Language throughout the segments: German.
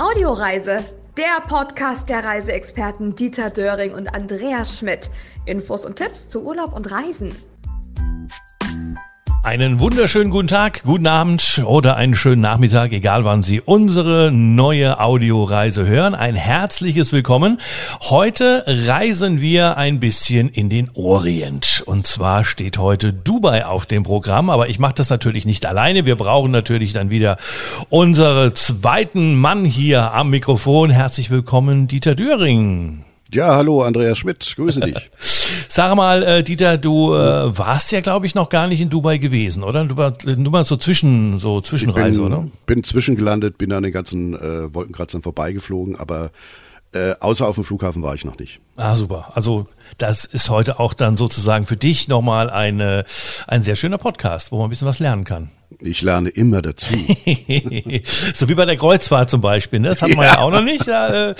Audioreise, der Podcast der Reiseexperten Dieter Döring und Andreas Schmidt. Infos und Tipps zu Urlaub und Reisen. Einen wunderschönen guten Tag, guten Abend oder einen schönen Nachmittag, egal wann Sie unsere neue Audioreise hören. Ein herzliches Willkommen. Heute reisen wir ein bisschen in den Orient. Und zwar steht heute Dubai auf dem Programm, aber ich mache das natürlich nicht alleine. Wir brauchen natürlich dann wieder unseren zweiten Mann hier am Mikrofon. Herzlich willkommen, Dieter Döring. Ja, hallo, Andreas Schmidt, grüße dich. Sag mal, äh, Dieter, du äh, warst ja, glaube ich, noch gar nicht in Dubai gewesen, oder? Du warst nur mal so zwischen, so Zwischenreise, bin, oder? Bin zwischengelandet, bin an den ganzen äh, Wolkenkratzern vorbeigeflogen, aber äh, außer auf dem Flughafen war ich noch nicht. Ah, super. Also das ist heute auch dann sozusagen für dich nochmal eine, ein sehr schöner Podcast, wo man ein bisschen was lernen kann. Ich lerne immer dazu. so wie bei der Kreuzfahrt zum Beispiel. Ne? Das hat man ja, ja auch noch nicht. Ja, äh,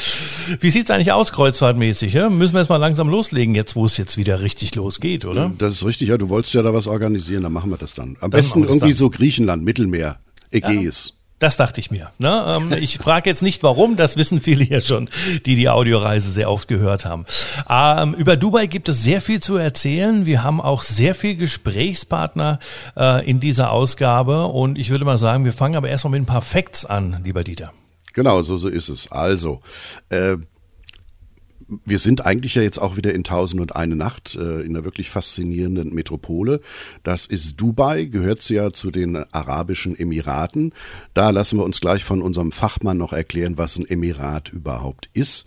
wie sieht's eigentlich aus, kreuzfahrtmäßig? Ja? Müssen wir jetzt mal langsam loslegen, jetzt wo es jetzt wieder richtig losgeht, oder? Das ist richtig, ja. Du wolltest ja da was organisieren, dann machen wir das dann. Am dann besten irgendwie dann. so Griechenland, Mittelmeer, Ägäis. Das dachte ich mir. Ne? Ähm, ich frage jetzt nicht warum, das wissen viele ja schon, die die Audioreise sehr oft gehört haben. Ähm, über Dubai gibt es sehr viel zu erzählen. Wir haben auch sehr viel Gesprächspartner äh, in dieser Ausgabe und ich würde mal sagen, wir fangen aber erstmal mit ein paar Facts an, lieber Dieter. Genau, so, so ist es. Also, äh, wir sind eigentlich ja jetzt auch wieder in Tausend und eine Nacht äh, in einer wirklich faszinierenden Metropole. Das ist Dubai, gehört ja zu den Arabischen Emiraten. Da lassen wir uns gleich von unserem Fachmann noch erklären, was ein Emirat überhaupt ist.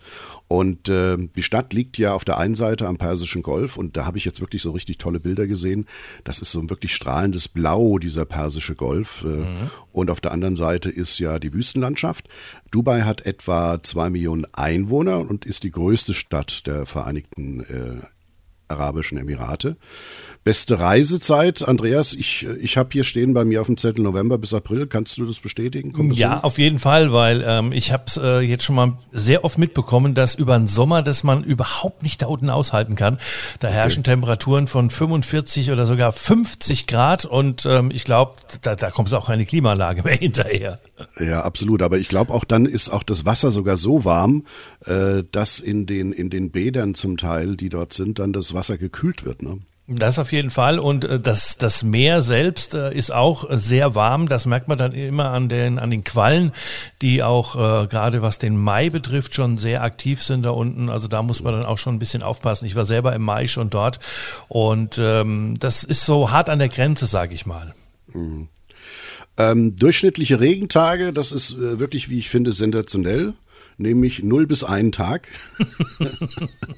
Und äh, die Stadt liegt ja auf der einen Seite am Persischen Golf und da habe ich jetzt wirklich so richtig tolle Bilder gesehen. Das ist so ein wirklich strahlendes Blau, dieser Persische Golf. Äh, mhm. Und auf der anderen Seite ist ja die Wüstenlandschaft. Dubai hat etwa zwei Millionen Einwohner und ist die größte Stadt der Vereinigten äh, Arabischen Emirate. Beste Reisezeit, Andreas, ich, ich habe hier stehen bei mir auf dem Zettel November bis April. Kannst du das bestätigen? Das ja, hin? auf jeden Fall, weil ähm, ich habe es äh, jetzt schon mal sehr oft mitbekommen, dass über den Sommer, dass man überhaupt nicht da unten aushalten kann. Da okay. herrschen Temperaturen von 45 oder sogar 50 Grad und ähm, ich glaube, da, da kommt auch keine Klimaanlage mehr hinterher. Ja, absolut. Aber ich glaube, auch dann ist auch das Wasser sogar so warm, äh, dass in den, in den Bädern zum Teil, die dort sind, dann das Wasser gekühlt wird. Ne? Das auf jeden Fall. Und äh, das, das Meer selbst äh, ist auch sehr warm. Das merkt man dann immer an den, an den Quallen, die auch äh, gerade was den Mai betrifft schon sehr aktiv sind da unten. Also da muss man dann auch schon ein bisschen aufpassen. Ich war selber im Mai schon dort und ähm, das ist so hart an der Grenze, sage ich mal. Mhm. Ähm, durchschnittliche Regentage, das ist äh, wirklich, wie ich finde, sensationell nämlich 0 bis 1 Tag.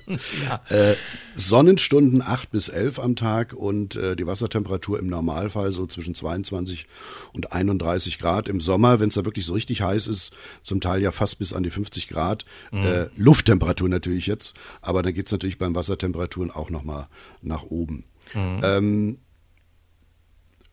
ja. äh, Sonnenstunden 8 bis 11 am Tag und äh, die Wassertemperatur im Normalfall so zwischen 22 und 31 Grad. Im Sommer, wenn es da wirklich so richtig heiß ist, zum Teil ja fast bis an die 50 Grad. Mhm. Äh, Lufttemperatur natürlich jetzt, aber dann geht es natürlich beim Wassertemperaturen auch nochmal nach oben. Mhm. Ähm,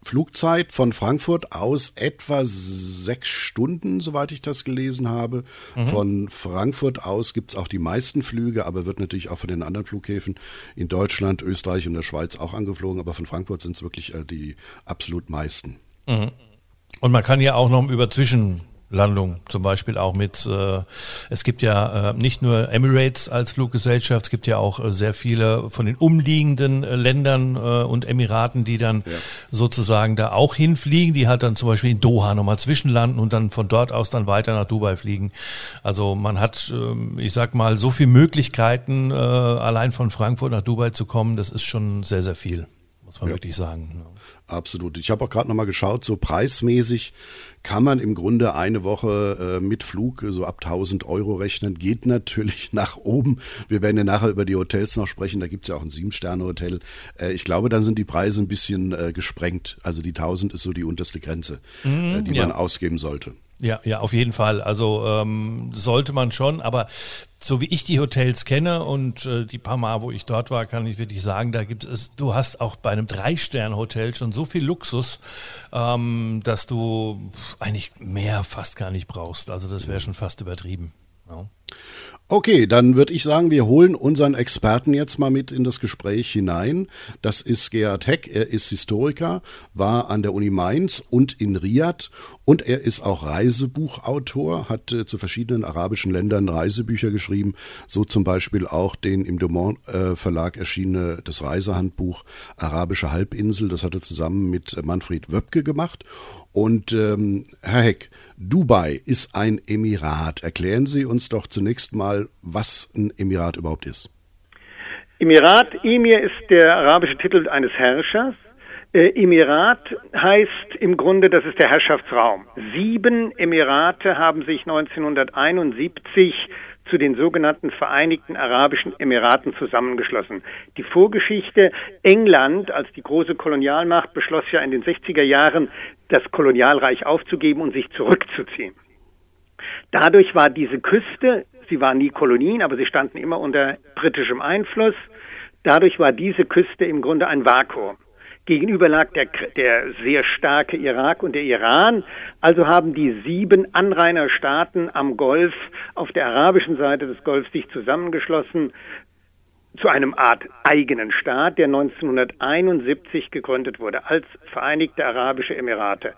Flugzeit von Frankfurt aus etwa sechs Stunden, soweit ich das gelesen habe. Mhm. Von Frankfurt aus gibt es auch die meisten Flüge, aber wird natürlich auch von den anderen Flughäfen in Deutschland, Österreich und der Schweiz auch angeflogen. Aber von Frankfurt sind es wirklich äh, die absolut meisten. Mhm. Und man kann ja auch noch über Zwischen Landung zum Beispiel auch mit, äh, es gibt ja äh, nicht nur Emirates als Fluggesellschaft, es gibt ja auch äh, sehr viele von den umliegenden äh, Ländern äh, und Emiraten, die dann ja. sozusagen da auch hinfliegen, die halt dann zum Beispiel in Doha nochmal zwischenlanden und dann von dort aus dann weiter nach Dubai fliegen. Also man hat, äh, ich sag mal, so viele Möglichkeiten, äh, allein von Frankfurt nach Dubai zu kommen, das ist schon sehr, sehr viel, muss man ja. wirklich sagen. Absolut. Ich habe auch gerade nochmal geschaut, so preismäßig kann man im Grunde eine Woche äh, mit Flug so ab 1000 Euro rechnen. Geht natürlich nach oben. Wir werden ja nachher über die Hotels noch sprechen. Da gibt es ja auch ein Sieben-Sterne-Hotel. Äh, ich glaube, dann sind die Preise ein bisschen äh, gesprengt. Also die 1000 ist so die unterste Grenze, mhm, äh, die ja. man ausgeben sollte. Ja, ja, auf jeden Fall. Also ähm, sollte man schon, aber so wie ich die Hotels kenne und äh, die paar Mal, wo ich dort war, kann ich wirklich sagen, da gibt es, du hast auch bei einem Drei-Stern-Hotel schon so viel Luxus, ähm, dass du eigentlich mehr fast gar nicht brauchst. Also das wäre schon fast übertrieben. Ja. Okay, dann würde ich sagen, wir holen unseren Experten jetzt mal mit in das Gespräch hinein. Das ist Gerhard Heck, er ist Historiker, war an der Uni Mainz und in Riyadh und er ist auch Reisebuchautor, hat äh, zu verschiedenen arabischen Ländern Reisebücher geschrieben, so zum Beispiel auch den im Dumont äh, Verlag erschienene das Reisehandbuch Arabische Halbinsel, das hat er zusammen mit Manfred Wöbke gemacht. Und ähm, Herr Heck, Dubai ist ein Emirat. Erklären Sie uns doch zunächst mal, was ein Emirat überhaupt ist. Emirat, Emir ist der arabische Titel eines Herrschers. Äh, Emirat heißt im Grunde, das ist der Herrschaftsraum. Sieben Emirate haben sich 1971 zu den sogenannten Vereinigten Arabischen Emiraten zusammengeschlossen. Die Vorgeschichte England als die große Kolonialmacht beschloss ja in den 60er Jahren, das Kolonialreich aufzugeben und sich zurückzuziehen. Dadurch war diese Küste, sie waren nie Kolonien, aber sie standen immer unter britischem Einfluss, dadurch war diese Küste im Grunde ein Vakuum. Gegenüber lag der, der sehr starke Irak und der Iran. Also haben die sieben Anrainerstaaten am Golf auf der arabischen Seite des Golfs sich zusammengeschlossen zu einem Art eigenen Staat, der 1971 gegründet wurde als Vereinigte Arabische Emirate.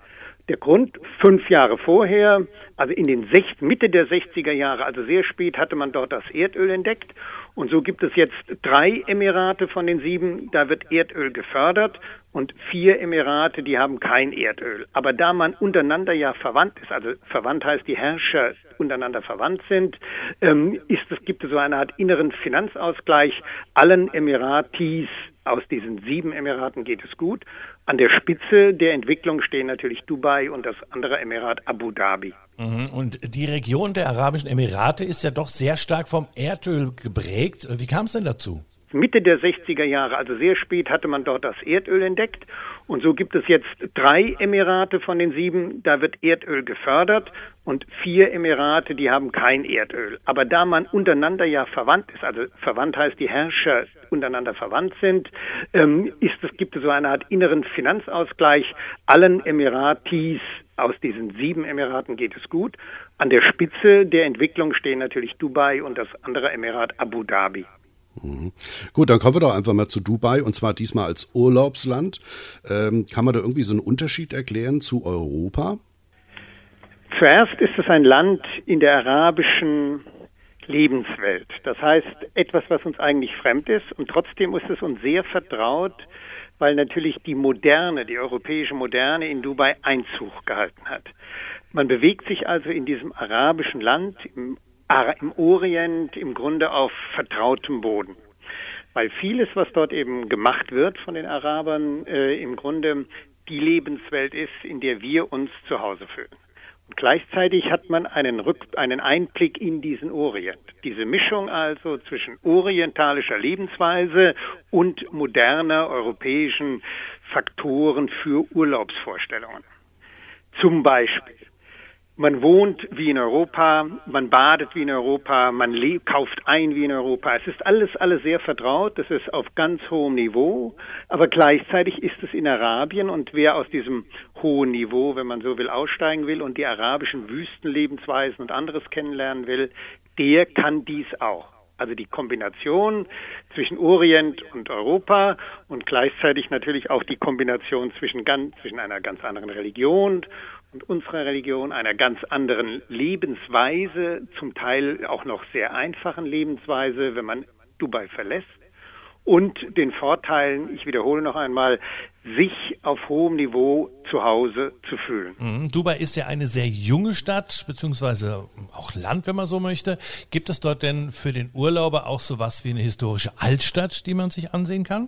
Der Grund, fünf Jahre vorher, also in den Sech Mitte der 60er Jahre, also sehr spät, hatte man dort das Erdöl entdeckt. Und so gibt es jetzt drei Emirate von den sieben, da wird Erdöl gefördert und vier Emirate, die haben kein Erdöl. Aber da man untereinander ja verwandt ist, also verwandt heißt, die Herrscher untereinander verwandt sind, ähm, ist es, gibt es so eine Art inneren Finanzausgleich. Allen Emiratis aus diesen sieben Emiraten geht es gut. An der Spitze der Entwicklung stehen natürlich Dubai und das andere Emirat Abu Dhabi. Mhm. Und die Region der Arabischen Emirate ist ja doch sehr stark vom Erdöl geprägt. Wie kam es denn dazu? Mitte der 60er Jahre, also sehr spät, hatte man dort das Erdöl entdeckt. Und so gibt es jetzt drei Emirate von den sieben, da wird Erdöl gefördert und vier Emirate, die haben kein Erdöl. Aber da man untereinander ja verwandt ist, also verwandt heißt, die Herrscher untereinander verwandt sind, ähm, ist es, gibt es so eine Art inneren Finanzausgleich. Allen Emiratis aus diesen sieben Emiraten geht es gut. An der Spitze der Entwicklung stehen natürlich Dubai und das andere Emirat Abu Dhabi. Mhm. Gut, dann kommen wir doch einfach mal zu Dubai und zwar diesmal als Urlaubsland. Ähm, kann man da irgendwie so einen Unterschied erklären zu Europa? Zuerst ist es ein Land in der arabischen Lebenswelt. Das heißt, etwas, was uns eigentlich fremd ist und trotzdem ist es uns sehr vertraut, weil natürlich die Moderne, die europäische Moderne in Dubai Einzug gehalten hat. Man bewegt sich also in diesem arabischen Land, im im Orient im Grunde auf vertrautem Boden. Weil vieles, was dort eben gemacht wird von den Arabern, äh, im Grunde die Lebenswelt ist, in der wir uns zu Hause fühlen. Und gleichzeitig hat man einen, Rück einen Einblick in diesen Orient. Diese Mischung also zwischen orientalischer Lebensweise und moderner europäischen Faktoren für Urlaubsvorstellungen. Zum Beispiel man wohnt wie in Europa, man badet wie in Europa, man kauft ein wie in Europa. Es ist alles, alles sehr vertraut, das ist auf ganz hohem Niveau, aber gleichzeitig ist es in Arabien und wer aus diesem hohen Niveau, wenn man so will, aussteigen will und die arabischen Wüstenlebensweisen und anderes kennenlernen will, der kann dies auch. Also die Kombination zwischen Orient und Europa und gleichzeitig natürlich auch die Kombination zwischen, ganz, zwischen einer ganz anderen Religion und unserer Religion, einer ganz anderen Lebensweise, zum Teil auch noch sehr einfachen Lebensweise, wenn man Dubai verlässt. Und den Vorteilen, ich wiederhole noch einmal, sich auf hohem Niveau zu Hause zu fühlen. Mhm. Dubai ist ja eine sehr junge Stadt, beziehungsweise auch Land, wenn man so möchte. Gibt es dort denn für den Urlauber auch so was wie eine historische Altstadt, die man sich ansehen kann?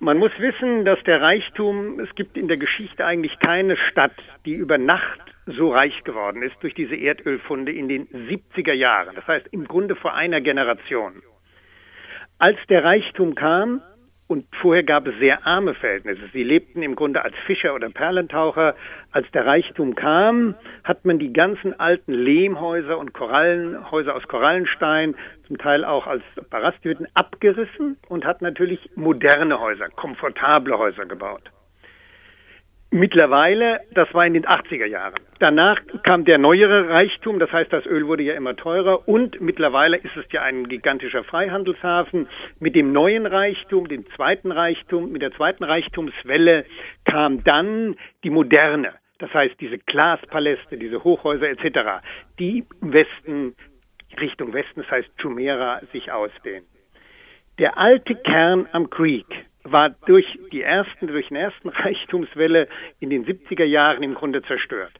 Man muss wissen, dass der Reichtum, es gibt in der Geschichte eigentlich keine Stadt, die über Nacht so reich geworden ist durch diese Erdölfunde in den 70er Jahren. Das heißt im Grunde vor einer Generation. Als der Reichtum kam, und vorher gab es sehr arme Verhältnisse. Sie lebten im Grunde als Fischer oder Perlentaucher. Als der Reichtum kam, hat man die ganzen alten Lehmhäuser und Korallenhäuser aus Korallenstein, zum Teil auch als Barasthütten, abgerissen und hat natürlich moderne Häuser, komfortable Häuser gebaut. Mittlerweile, das war in den 80er Jahren. Danach kam der neuere Reichtum, das heißt, das Öl wurde ja immer teurer und mittlerweile ist es ja ein gigantischer Freihandelshafen. Mit dem neuen Reichtum, dem zweiten Reichtum, mit der zweiten Reichtumswelle kam dann die moderne. Das heißt, diese Glaspaläste, diese Hochhäuser etc., die im Westen, Richtung Westen, das heißt Jumeirah, sich ausdehnen. Der alte Kern am Creek, war durch die ersten, durch den ersten Reichtumswelle in den 70er Jahren im Grunde zerstört.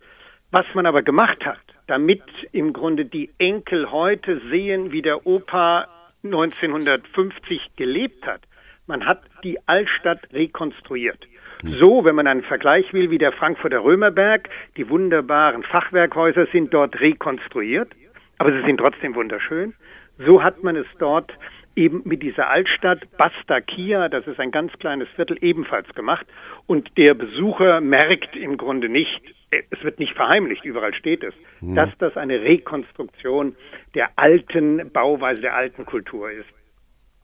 Was man aber gemacht hat, damit im Grunde die Enkel heute sehen, wie der Opa 1950 gelebt hat, man hat die Altstadt rekonstruiert. So, wenn man einen Vergleich will, wie der Frankfurter Römerberg, die wunderbaren Fachwerkhäuser sind dort rekonstruiert, aber sie sind trotzdem wunderschön. So hat man es dort eben mit dieser Altstadt Bastakia, das ist ein ganz kleines Viertel, ebenfalls gemacht. Und der Besucher merkt im Grunde nicht, es wird nicht verheimlicht, überall steht es, mhm. dass das eine Rekonstruktion der alten Bauweise, der alten Kultur ist.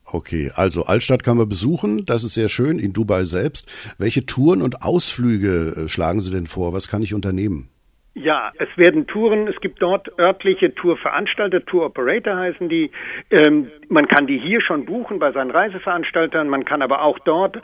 Okay, also Altstadt kann man besuchen, das ist sehr schön, in Dubai selbst. Welche Touren und Ausflüge äh, schlagen Sie denn vor? Was kann ich unternehmen? Ja, es werden Touren, es gibt dort örtliche Tourveranstalter, Tour Operator heißen die. Ähm, man kann die hier schon buchen bei seinen Reiseveranstaltern, man kann aber auch dort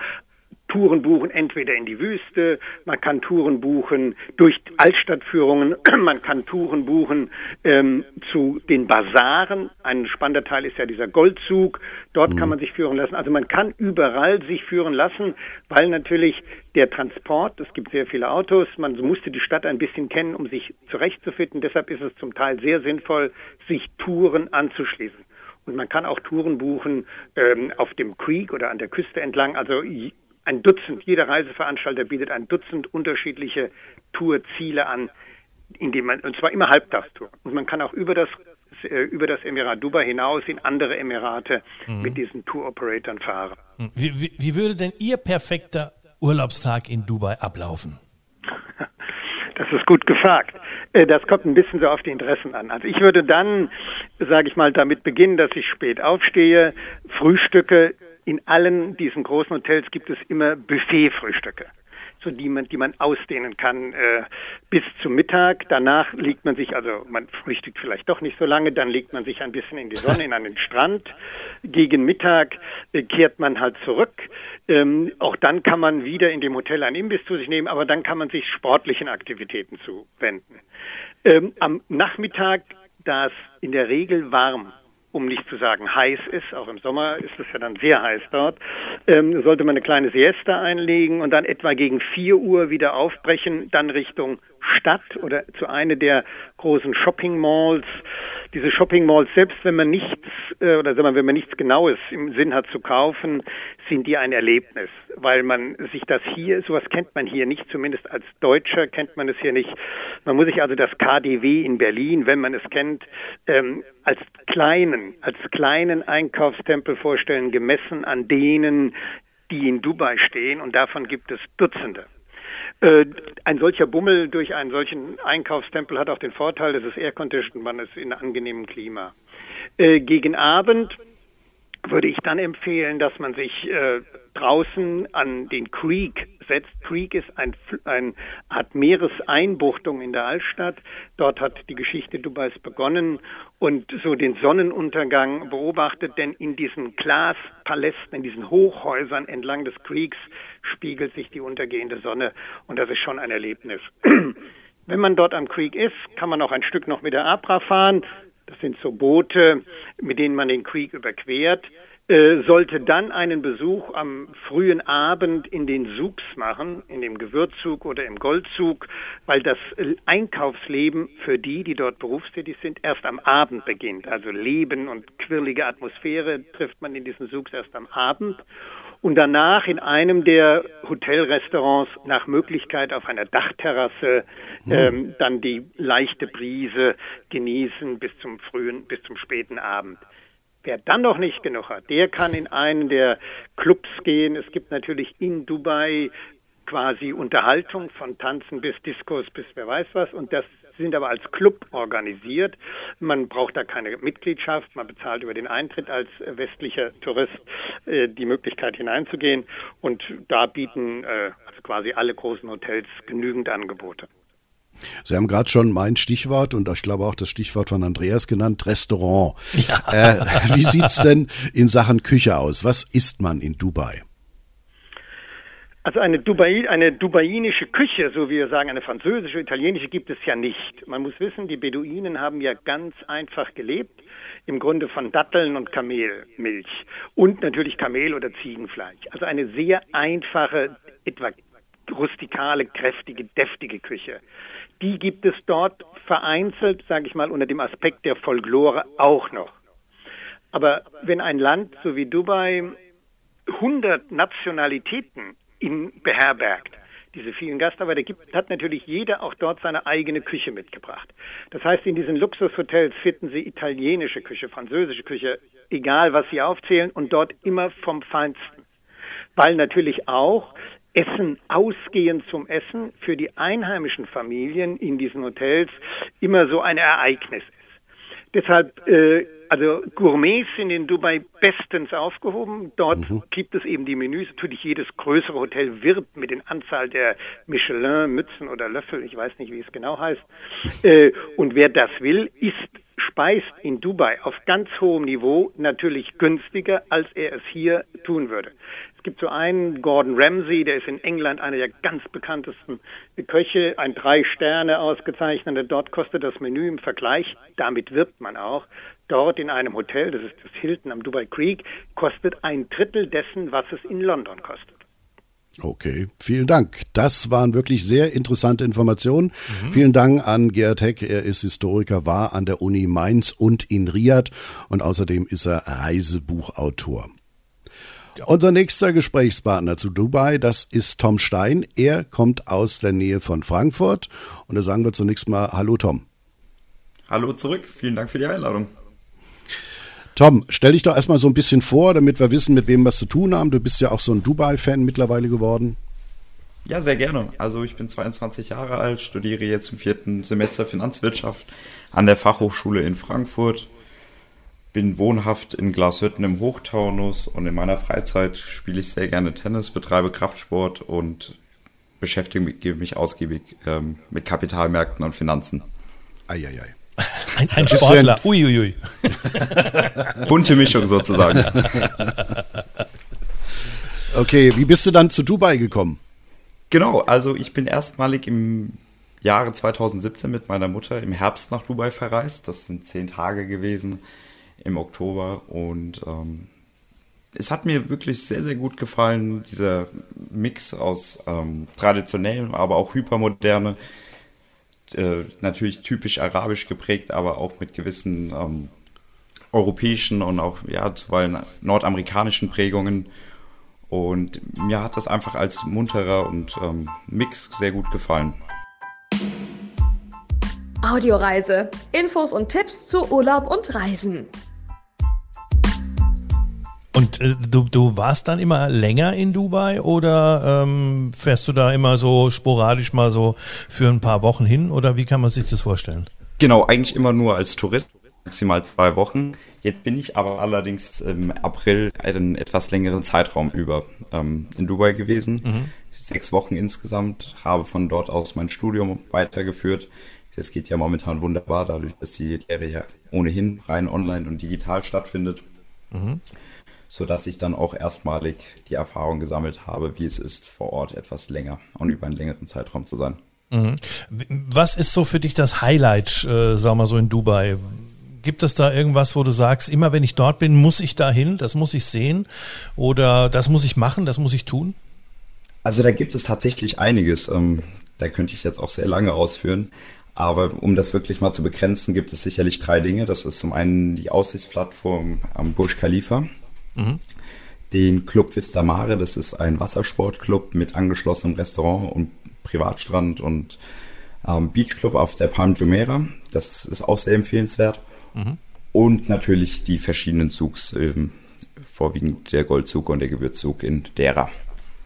Touren buchen, entweder in die Wüste, man kann Touren buchen durch Altstadtführungen, man kann Touren buchen ähm, zu den Basaren. Ein spannender Teil ist ja dieser Goldzug, dort mhm. kann man sich führen lassen. Also man kann überall sich führen lassen, weil natürlich der Transport, es gibt sehr viele Autos, man musste die Stadt ein bisschen kennen, um sich zurechtzufinden. Deshalb ist es zum Teil sehr sinnvoll, sich Touren anzuschließen. Und man kann auch Touren buchen ähm, auf dem Creek oder an der Küste entlang. Also ein Dutzend, jeder Reiseveranstalter bietet ein Dutzend unterschiedliche Tourziele an, indem man, und zwar immer Halbtagstour. Und man kann auch über das, äh, über das Emirat Dubai hinaus in andere Emirate mhm. mit diesen Tour-Operatoren fahren. Mhm. Wie, wie, wie würde denn Ihr perfekter Urlaubstag in Dubai ablaufen? Das ist gut gefragt. Äh, das kommt ein bisschen so auf die Interessen an. Also ich würde dann, sage ich mal, damit beginnen, dass ich spät aufstehe, frühstücke, in allen diesen großen Hotels gibt es immer Buffetfrühstücke, so die man, die man ausdehnen kann äh, bis zum Mittag. Danach legt man sich, also man frühstückt vielleicht doch nicht so lange, dann legt man sich ein bisschen in die Sonne, in einen Strand. Gegen Mittag äh, kehrt man halt zurück. Ähm, auch dann kann man wieder in dem Hotel ein Imbiss zu sich nehmen, aber dann kann man sich sportlichen Aktivitäten zuwenden. Ähm, am Nachmittag, da es in der Regel warm um nicht zu sagen heiß ist, auch im Sommer ist es ja dann sehr heiß dort, ähm, sollte man eine kleine Siesta einlegen und dann etwa gegen 4 Uhr wieder aufbrechen, dann Richtung Stadt oder zu einer der großen Shopping Malls. Diese Shopping Malls, selbst wenn man nichts äh, oder sagen wir, wenn man nichts Genaues im Sinn hat zu kaufen, sind die ein Erlebnis, weil man sich das hier, sowas kennt man hier nicht, zumindest als Deutscher kennt man es hier nicht. Man muss sich also das KDW in Berlin, wenn man es kennt, ähm, als kleinen, als kleinen Einkaufstempel vorstellen, gemessen an denen, die in Dubai stehen und davon gibt es Dutzende. Äh, ein solcher Bummel durch einen solchen Einkaufstempel hat auch den Vorteil, dass es air conditioned, man ist in angenehmem Klima. Äh, gegen Abend würde ich dann empfehlen, dass man sich äh, draußen an den Creek setzt. Creek ist ein, ein Art Meereseinbuchtung in der Altstadt. Dort hat die Geschichte Dubais begonnen und so den Sonnenuntergang beobachtet, denn in diesen Glaspalästen, in diesen Hochhäusern entlang des Creeks spiegelt sich die untergehende Sonne und das ist schon ein Erlebnis. Wenn man dort am Creek ist, kann man auch ein Stück noch mit der Abra fahren. Das sind so Boote, mit denen man den Creek überquert. Äh, sollte dann einen Besuch am frühen Abend in den Souks machen, in dem Gewürzzug oder im Goldzug, weil das Einkaufsleben für die, die dort berufstätig sind, erst am Abend beginnt. Also Leben und quirlige Atmosphäre trifft man in diesen Souks erst am Abend und danach in einem der Hotelrestaurants nach Möglichkeit auf einer Dachterrasse hm. ähm, dann die leichte Brise genießen bis zum frühen, bis zum späten Abend. Wer dann noch nicht genug hat, der kann in einen der Clubs gehen. Es gibt natürlich in Dubai quasi Unterhaltung von Tanzen bis Diskos bis wer weiß was und das sind aber als Club organisiert. Man braucht da keine Mitgliedschaft. Man bezahlt über den Eintritt als westlicher Tourist äh, die Möglichkeit hineinzugehen. Und da bieten äh, also quasi alle großen Hotels genügend Angebote. Sie haben gerade schon mein Stichwort und ich glaube auch das Stichwort von Andreas genannt, Restaurant. Ja. Äh, wie sieht's denn in Sachen Küche aus? Was isst man in Dubai? Also eine, Dubai, eine dubainische Küche, so wie wir sagen, eine französische, italienische gibt es ja nicht. Man muss wissen, die Beduinen haben ja ganz einfach gelebt, im Grunde von Datteln und Kamelmilch und natürlich Kamel- oder Ziegenfleisch. Also eine sehr einfache, etwa rustikale, kräftige, deftige Küche. Die gibt es dort vereinzelt, sage ich mal, unter dem Aspekt der Folklore auch noch. Aber wenn ein Land so wie Dubai 100 Nationalitäten in, beherbergt, diese vielen Gastarbeiter gibt, hat natürlich jeder auch dort seine eigene Küche mitgebracht. Das heißt, in diesen Luxushotels finden Sie italienische Küche, französische Küche, egal was Sie aufzählen, und dort immer vom Feinsten. Weil natürlich auch Essen, Ausgehen zum Essen für die einheimischen Familien in diesen Hotels immer so ein Ereignis ist. Deshalb äh, also Gourmets sind in Dubai bestens aufgehoben. Dort mhm. gibt es eben die Menüs. Natürlich jedes größere Hotel wirbt mit den Anzahl der Michelin-Mützen oder Löffel. Ich weiß nicht, wie es genau heißt. Äh, und wer das will, isst speist in Dubai auf ganz hohem Niveau natürlich günstiger, als er es hier tun würde. Es gibt so einen, Gordon Ramsay, der ist in England einer der ganz bekanntesten Köche, ein drei Sterne ausgezeichneter. Dort kostet das Menü im Vergleich, damit wirbt man auch, dort in einem Hotel, das ist das Hilton am Dubai Creek, kostet ein Drittel dessen, was es in London kostet. Okay, vielen Dank. Das waren wirklich sehr interessante Informationen. Mhm. Vielen Dank an Gerhard Heck. Er ist Historiker, war an der Uni Mainz und in Riyadh und außerdem ist er Reisebuchautor. Ja. Unser nächster Gesprächspartner zu Dubai, das ist Tom Stein. Er kommt aus der Nähe von Frankfurt und da sagen wir zunächst mal Hallo Tom. Hallo zurück, vielen Dank für die Einladung. Tom, stell dich doch erstmal so ein bisschen vor, damit wir wissen, mit wem wir es zu tun haben. Du bist ja auch so ein Dubai-Fan mittlerweile geworden. Ja, sehr gerne. Also ich bin 22 Jahre alt, studiere jetzt im vierten Semester Finanzwirtschaft an der Fachhochschule in Frankfurt, bin wohnhaft in Glashütten im Hochtaunus und in meiner Freizeit spiele ich sehr gerne Tennis, betreibe Kraftsport und beschäftige mich ausgiebig ähm, mit Kapitalmärkten und Finanzen. Eieiei. Ein, ein Sportler. Uiuiui. Bunte Mischung sozusagen. Okay, wie bist du dann zu Dubai gekommen? Genau, also ich bin erstmalig im Jahre 2017 mit meiner Mutter im Herbst nach Dubai verreist. Das sind zehn Tage gewesen im Oktober und ähm, es hat mir wirklich sehr, sehr gut gefallen, dieser Mix aus ähm, traditionellem, aber auch hypermoderne äh, natürlich typisch arabisch geprägt, aber auch mit gewissen ähm, europäischen und auch ja zuweilen nordamerikanischen Prägungen. Und mir hat das einfach als munterer und ähm, Mix sehr gut gefallen. Audioreise. Infos und Tipps zu Urlaub und Reisen. Und äh, du, du warst dann immer länger in Dubai oder ähm, fährst du da immer so sporadisch mal so für ein paar Wochen hin oder wie kann man sich das vorstellen? Genau, eigentlich immer nur als Tourist, maximal zwei Wochen. Jetzt bin ich aber allerdings im April einen etwas längeren Zeitraum über ähm, in Dubai gewesen. Mhm. Sechs Wochen insgesamt, habe von dort aus mein Studium weitergeführt. Das geht ja momentan wunderbar, dadurch, dass die Lehre ja ohnehin rein online und digital stattfindet. Mhm sodass ich dann auch erstmalig die Erfahrung gesammelt habe, wie es ist, vor Ort etwas länger und über einen längeren Zeitraum zu sein. Mhm. Was ist so für dich das Highlight, äh, sag mal so in Dubai? Gibt es da irgendwas, wo du sagst, immer wenn ich dort bin, muss ich da hin, das muss ich sehen oder das muss ich machen, das muss ich tun? Also da gibt es tatsächlich einiges. Ähm, da könnte ich jetzt auch sehr lange ausführen. Aber um das wirklich mal zu begrenzen, gibt es sicherlich drei Dinge. Das ist zum einen die Aussichtsplattform am Burj Khalifa. Mhm. Den Club Vista Mare, das ist ein Wassersportclub mit angeschlossenem Restaurant und Privatstrand und ähm, Beachclub auf der Palm Jumeirah. Das ist auch sehr empfehlenswert. Mhm. Und natürlich die verschiedenen Zugs, ähm, vorwiegend der Goldzug und der Gewürzzug in Dera.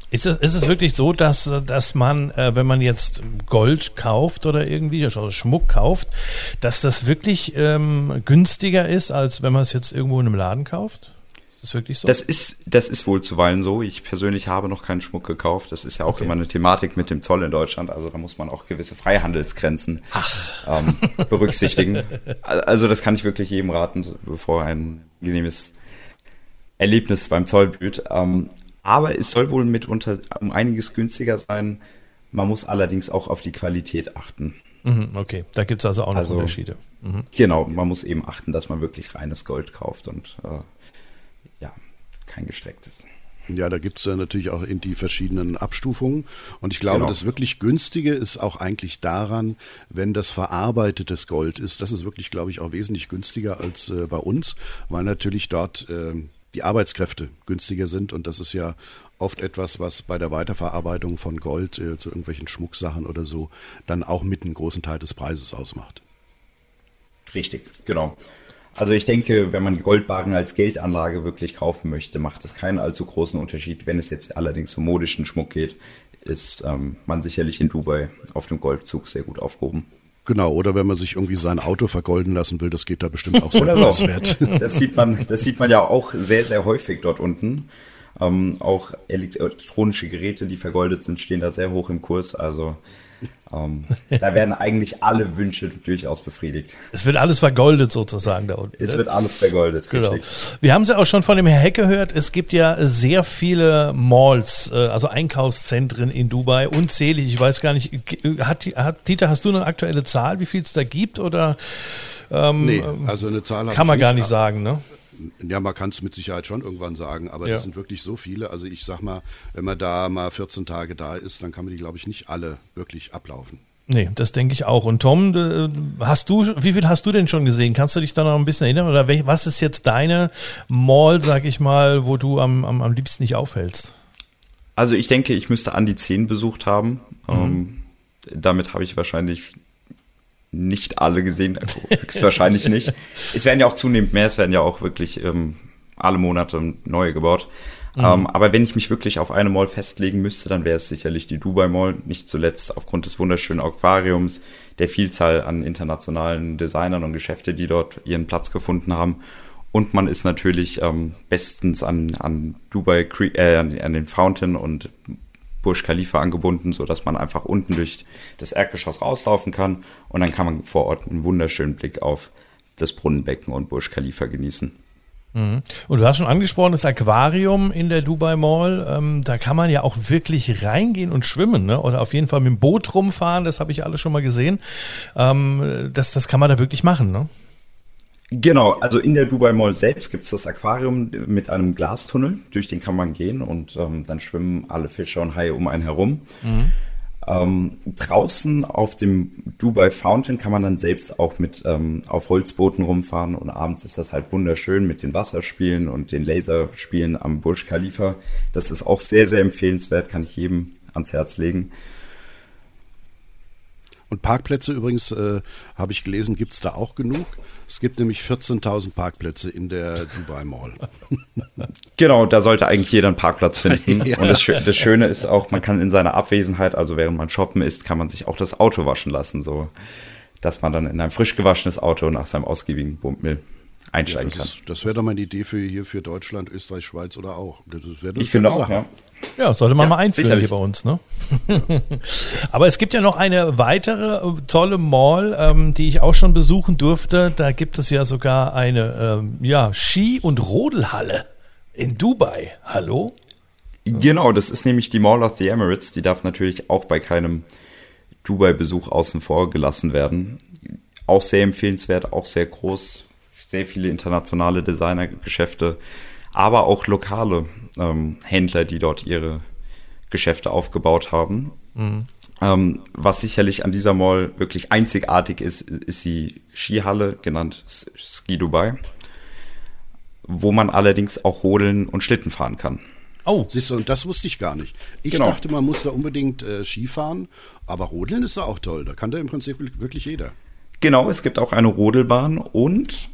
Ist es, ist es wirklich so, dass, dass man, äh, wenn man jetzt Gold kauft oder irgendwie oder Schmuck kauft, dass das wirklich ähm, günstiger ist, als wenn man es jetzt irgendwo in einem Laden kauft? Ist das wirklich so? Das ist, das ist wohl zuweilen so. Ich persönlich habe noch keinen Schmuck gekauft. Das ist ja auch okay. immer eine Thematik mit dem Zoll in Deutschland. Also da muss man auch gewisse Freihandelsgrenzen ähm, berücksichtigen. Also das kann ich wirklich jedem raten, bevor ein genehmes Erlebnis beim Zoll blüht. Ähm, aber es soll wohl mitunter um einiges günstiger sein. Man muss allerdings auch auf die Qualität achten. Mhm, okay, da gibt es also auch noch also, Unterschiede. Mhm. Genau, man muss eben achten, dass man wirklich reines Gold kauft und äh, ja, kein gestrecktes. Ja, da gibt es ja natürlich auch in die verschiedenen Abstufungen. Und ich glaube, genau. das wirklich Günstige ist auch eigentlich daran, wenn das verarbeitetes Gold ist. Das ist wirklich, glaube ich, auch wesentlich günstiger als äh, bei uns, weil natürlich dort äh, die Arbeitskräfte günstiger sind. Und das ist ja oft etwas, was bei der Weiterverarbeitung von Gold äh, zu irgendwelchen Schmucksachen oder so dann auch mit einem großen Teil des Preises ausmacht. Richtig, genau. Also ich denke, wenn man Goldbarren als Geldanlage wirklich kaufen möchte, macht es keinen allzu großen Unterschied. Wenn es jetzt allerdings um modischen Schmuck geht, ist ähm, man sicherlich in Dubai auf dem Goldzug sehr gut aufgehoben. Genau, oder wenn man sich irgendwie sein Auto vergolden lassen will, das geht da bestimmt auch so oder so. Das sieht man, das sieht man ja auch sehr, sehr häufig dort unten. Ähm, auch elektronische Geräte, die vergoldet sind, stehen da sehr hoch im Kurs. Also ähm, da werden eigentlich alle Wünsche durchaus befriedigt. Es wird alles vergoldet sozusagen da unten. Es ne? wird alles vergoldet, genau. richtig. Wir haben es ja auch schon von dem Herr Heck gehört, es gibt ja sehr viele Malls, äh, also Einkaufszentren in Dubai, unzählig, ich weiß gar nicht, hat, hat Dieter, hast du eine aktuelle Zahl, wie viel es da gibt oder? Ähm, nee, also eine Zahl kann man gar nicht sagen, ne? Ja, man kann es mit Sicherheit schon irgendwann sagen, aber ja. das sind wirklich so viele. Also ich sag mal, wenn man da mal 14 Tage da ist, dann kann man die, glaube ich, nicht alle wirklich ablaufen. Nee, das denke ich auch. Und Tom, hast du, wie viel hast du denn schon gesehen? Kannst du dich da noch ein bisschen erinnern? Oder was ist jetzt deine Mall, sag ich mal, wo du am, am, am liebsten nicht aufhältst? Also ich denke, ich müsste an die 10 besucht haben. Mhm. Ähm, damit habe ich wahrscheinlich nicht alle gesehen, also höchstwahrscheinlich nicht. Es werden ja auch zunehmend mehr, es werden ja auch wirklich ähm, alle Monate neue gebaut. Mhm. Ähm, aber wenn ich mich wirklich auf eine Mall festlegen müsste, dann wäre es sicherlich die Dubai Mall, nicht zuletzt aufgrund des wunderschönen Aquariums, der Vielzahl an internationalen Designern und Geschäfte, die dort ihren Platz gefunden haben. Und man ist natürlich ähm, bestens an, an Dubai, äh, an, an den Fountain und Burj Khalifa angebunden, so dass man einfach unten durch das Erdgeschoss rauslaufen kann und dann kann man vor Ort einen wunderschönen Blick auf das Brunnenbecken und Burj Khalifa genießen. Mhm. Und du hast schon angesprochen, das Aquarium in der Dubai Mall, ähm, da kann man ja auch wirklich reingehen und schwimmen, ne? oder auf jeden Fall mit dem Boot rumfahren, das habe ich alles schon mal gesehen. Ähm, das, das kann man da wirklich machen, ne? Genau, also in der Dubai Mall selbst gibt es das Aquarium mit einem Glastunnel, durch den kann man gehen und ähm, dann schwimmen alle Fische und Haie um einen herum. Mhm. Ähm, draußen auf dem Dubai Fountain kann man dann selbst auch mit ähm, auf Holzbooten rumfahren und abends ist das halt wunderschön mit den Wasserspielen und den Laserspielen am Burj Khalifa. Das ist auch sehr, sehr empfehlenswert, kann ich jedem ans Herz legen. Und Parkplätze übrigens, äh, habe ich gelesen, gibt es da auch genug. Es gibt nämlich 14.000 Parkplätze in der Dubai Mall. Genau, da sollte eigentlich jeder einen Parkplatz finden. ja. Und das, das, Schöne ist auch, man kann in seiner Abwesenheit, also während man shoppen ist, kann man sich auch das Auto waschen lassen, so dass man dann in ein frisch gewaschenes Auto nach seinem ausgiebigen Bummill einsteigen ja, das kann. Ist, das wäre doch mal eine Idee für hier für Deutschland, Österreich, Schweiz oder auch. Das ich finde auch, ja. Ja, sollte man ja, mal einführen sicherlich. hier bei uns, ne? Aber es gibt ja noch eine weitere äh, tolle Mall, ähm, die ich auch schon besuchen durfte. Da gibt es ja sogar eine ähm, ja, Ski- und Rodelhalle in Dubai. Hallo? Genau, das ist nämlich die Mall of the Emirates. Die darf natürlich auch bei keinem Dubai-Besuch außen vor gelassen werden. Auch sehr empfehlenswert, auch sehr groß, sehr viele internationale Designergeschäfte, aber auch lokale ähm, Händler, die dort ihre Geschäfte aufgebaut haben. Mhm. Ähm, was sicherlich an dieser Mall wirklich einzigartig ist, ist die Skihalle, genannt Ski Dubai, wo man allerdings auch rodeln und Schlitten fahren kann. Oh. Siehst du, und das wusste ich gar nicht. Ich genau. dachte, man muss da unbedingt äh, Ski fahren, aber Rodeln ist da auch toll. Da kann da im Prinzip wirklich jeder. Genau, es gibt auch eine Rodelbahn und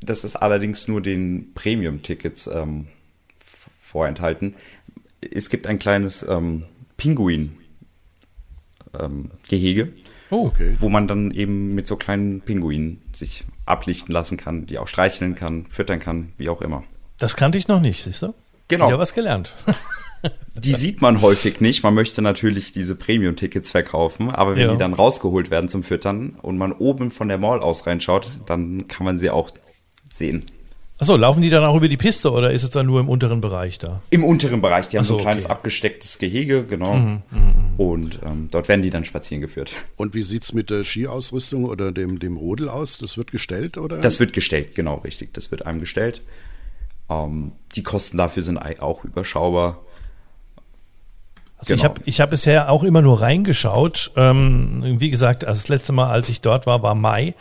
das ist allerdings nur den Premium-Tickets ähm, vorenthalten. es gibt ein kleines ähm, Pinguin ähm, Oh, Okay. wo man dann eben mit so kleinen Pinguinen sich ablichten lassen kann, die auch streicheln kann, füttern kann, wie auch immer. das kannte ich noch nicht, siehst du? Genau. Wieder was gelernt. Die sieht man häufig nicht. Man möchte natürlich diese Premium-Tickets verkaufen, aber wenn Ja. die dann rausgeholt werden zum Füttern und man oben von der Mall aus reinschaut, dann kann man sie auch sehen. Achso, laufen die dann auch über die Piste oder ist es dann nur im unteren Bereich da? Im unteren Bereich, die haben Ach so, so ein kleines okay. abgestecktes Gehege, genau. Und ähm, dort werden die dann spazieren geführt. Und wie sieht's mit der Skiausrüstung oder dem, dem Rodel aus? Das wird gestellt, oder? Das wird gestellt, genau richtig. Das wird einem gestellt. Ähm, die Kosten dafür sind auch überschaubar. Also ich Genau. habe ich hab bisher auch immer nur reingeschaut. Ähm, wie gesagt, das letzte Mal, als ich dort war, war Mai.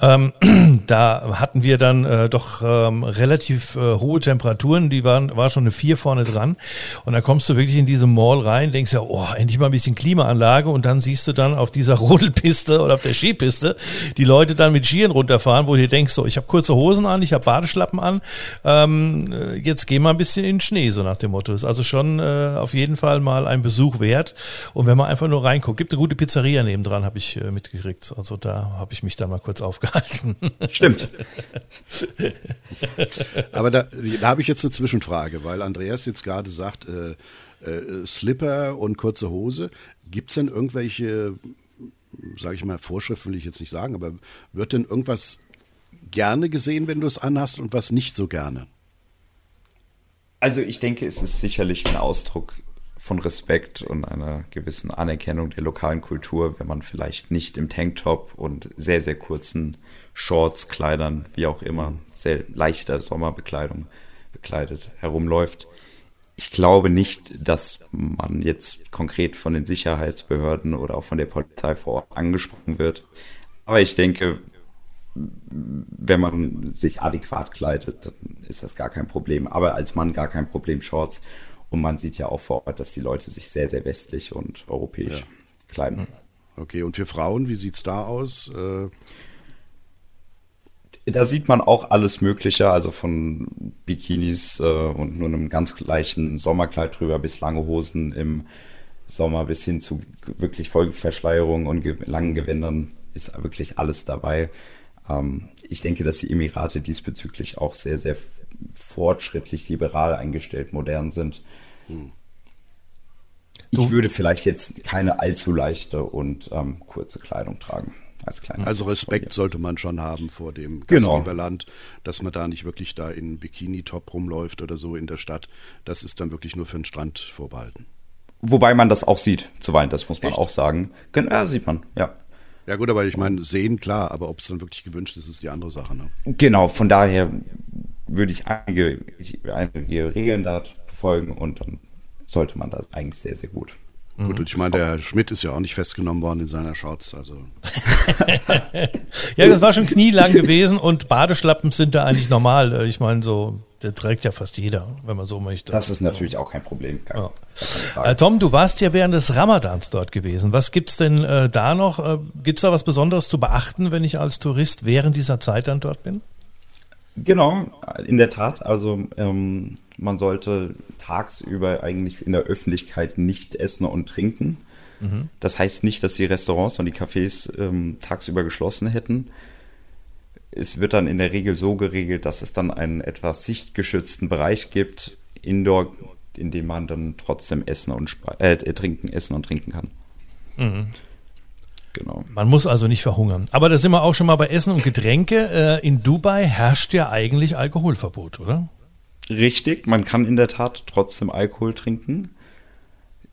Ähm, da hatten wir dann äh, doch ähm, relativ äh, hohe Temperaturen. Die waren war schon eine 4 vorne dran. Und dann kommst du wirklich in diese Mall rein, denkst ja, oh, endlich mal ein bisschen Klimaanlage. Und dann siehst du dann auf dieser Rodelpiste oder auf der Skipiste die Leute dann mit Skiern runterfahren, wo du dir denkst, so, ich habe kurze Hosen an, ich habe Badeschlappen an. Ähm, äh, jetzt geh mal ein bisschen in den Schnee, so nach dem Motto. Ist also schon äh, auf jeden Fall mal ein Besuch wert. Und wenn man einfach nur reinguckt, gibt eine gute Pizzeria nebendran, habe ich äh, mitgekriegt. Also da habe ich mich dann mal kurz aufgehalten. Stimmt. Aber da, da habe ich jetzt eine Zwischenfrage, weil Andreas jetzt gerade sagt, äh, äh, Slipper und kurze Hose. Gibt's denn irgendwelche, sage ich mal, Vorschriften will ich jetzt nicht sagen, aber wird denn irgendwas gerne gesehen, wenn du es anhast und was nicht so gerne? Also ich denke, es ist sicherlich ein Ausdruck von Respekt und einer gewissen Anerkennung der lokalen Kultur, wenn man vielleicht nicht im Tanktop und sehr, sehr kurzen Shorts, Kleidern, wie auch immer, sehr leichter Sommerbekleidung bekleidet herumläuft. Ich glaube nicht, dass man jetzt konkret von den Sicherheitsbehörden oder auch von der Polizei vor Ort angesprochen wird. Aber ich denke, wenn man sich adäquat kleidet, dann ist das gar kein Problem. Aber als Mann gar kein Problem, Shorts. Und man sieht ja auch vor Ort, dass die Leute sich sehr, sehr westlich und europäisch kleiden. Okay, und für Frauen, wie sieht's da aus? Äh, Da sieht man auch alles Mögliche, also von Bikinis äh, und nur einem ganz leichten Sommerkleid drüber bis lange Hosen im Sommer bis hin zu wirklich Vollverschleierung und ge langen Gewändern ist wirklich alles dabei. Ähm, ich denke, dass die Emirate diesbezüglich auch sehr, sehr fortschrittlich, liberal eingestellt, modern sind. Ich würde vielleicht jetzt keine allzu leichte und ähm, kurze Kleidung tragen als also Respekt sollte man schon haben vor dem Genau. Gastgeberland, dass man da nicht wirklich da in Bikini-Top rumläuft oder so in der Stadt. Das ist dann wirklich nur für den Strand vorbehalten. Wobei man das auch sieht, zuweilen, das muss man Echt? auch sagen. Gen- Ja, sieht man, ja. Ja gut, aber ich meine, sehen klar, aber ob es dann wirklich gewünscht ist, ist die andere Sache. Ne? Genau, von daher würde ich einige, einige Regeln da befolgen und dann sollte man das eigentlich sehr, sehr gut. Gut, und ich meine, der Schmidt ist ja auch nicht festgenommen worden in seiner Shorts. Also Ja, das war schon knielang gewesen und Badeschlappen sind da eigentlich normal. Äh, Ich meine, so, der trägt ja fast jeder, wenn man so möchte. Das ist natürlich auch kein Problem. Ja. Äh, Tom, du warst ja während des Ramadans dort gewesen. Was gibt's denn äh, da noch? Äh, gibt's da was Besonderes zu beachten, wenn ich als Tourist während dieser Zeit dann dort bin? Genau, in der Tat. Also ähm, man sollte tagsüber eigentlich in der Öffentlichkeit nicht essen und trinken. Das heißt nicht, dass die Restaurants und die Cafés ähm, tagsüber geschlossen hätten. Es wird dann in der Regel so geregelt, dass es dann einen etwas sichtgeschützten Bereich gibt, Indoor, in dem man dann trotzdem essen und äh, trinken, essen und trinken kann. Genau. Man muss also nicht verhungern. Aber da sind wir auch schon mal bei Essen und Getränke. Äh, in Dubai herrscht ja eigentlich Alkoholverbot, oder? Richtig, man kann in der Tat trotzdem Alkohol trinken.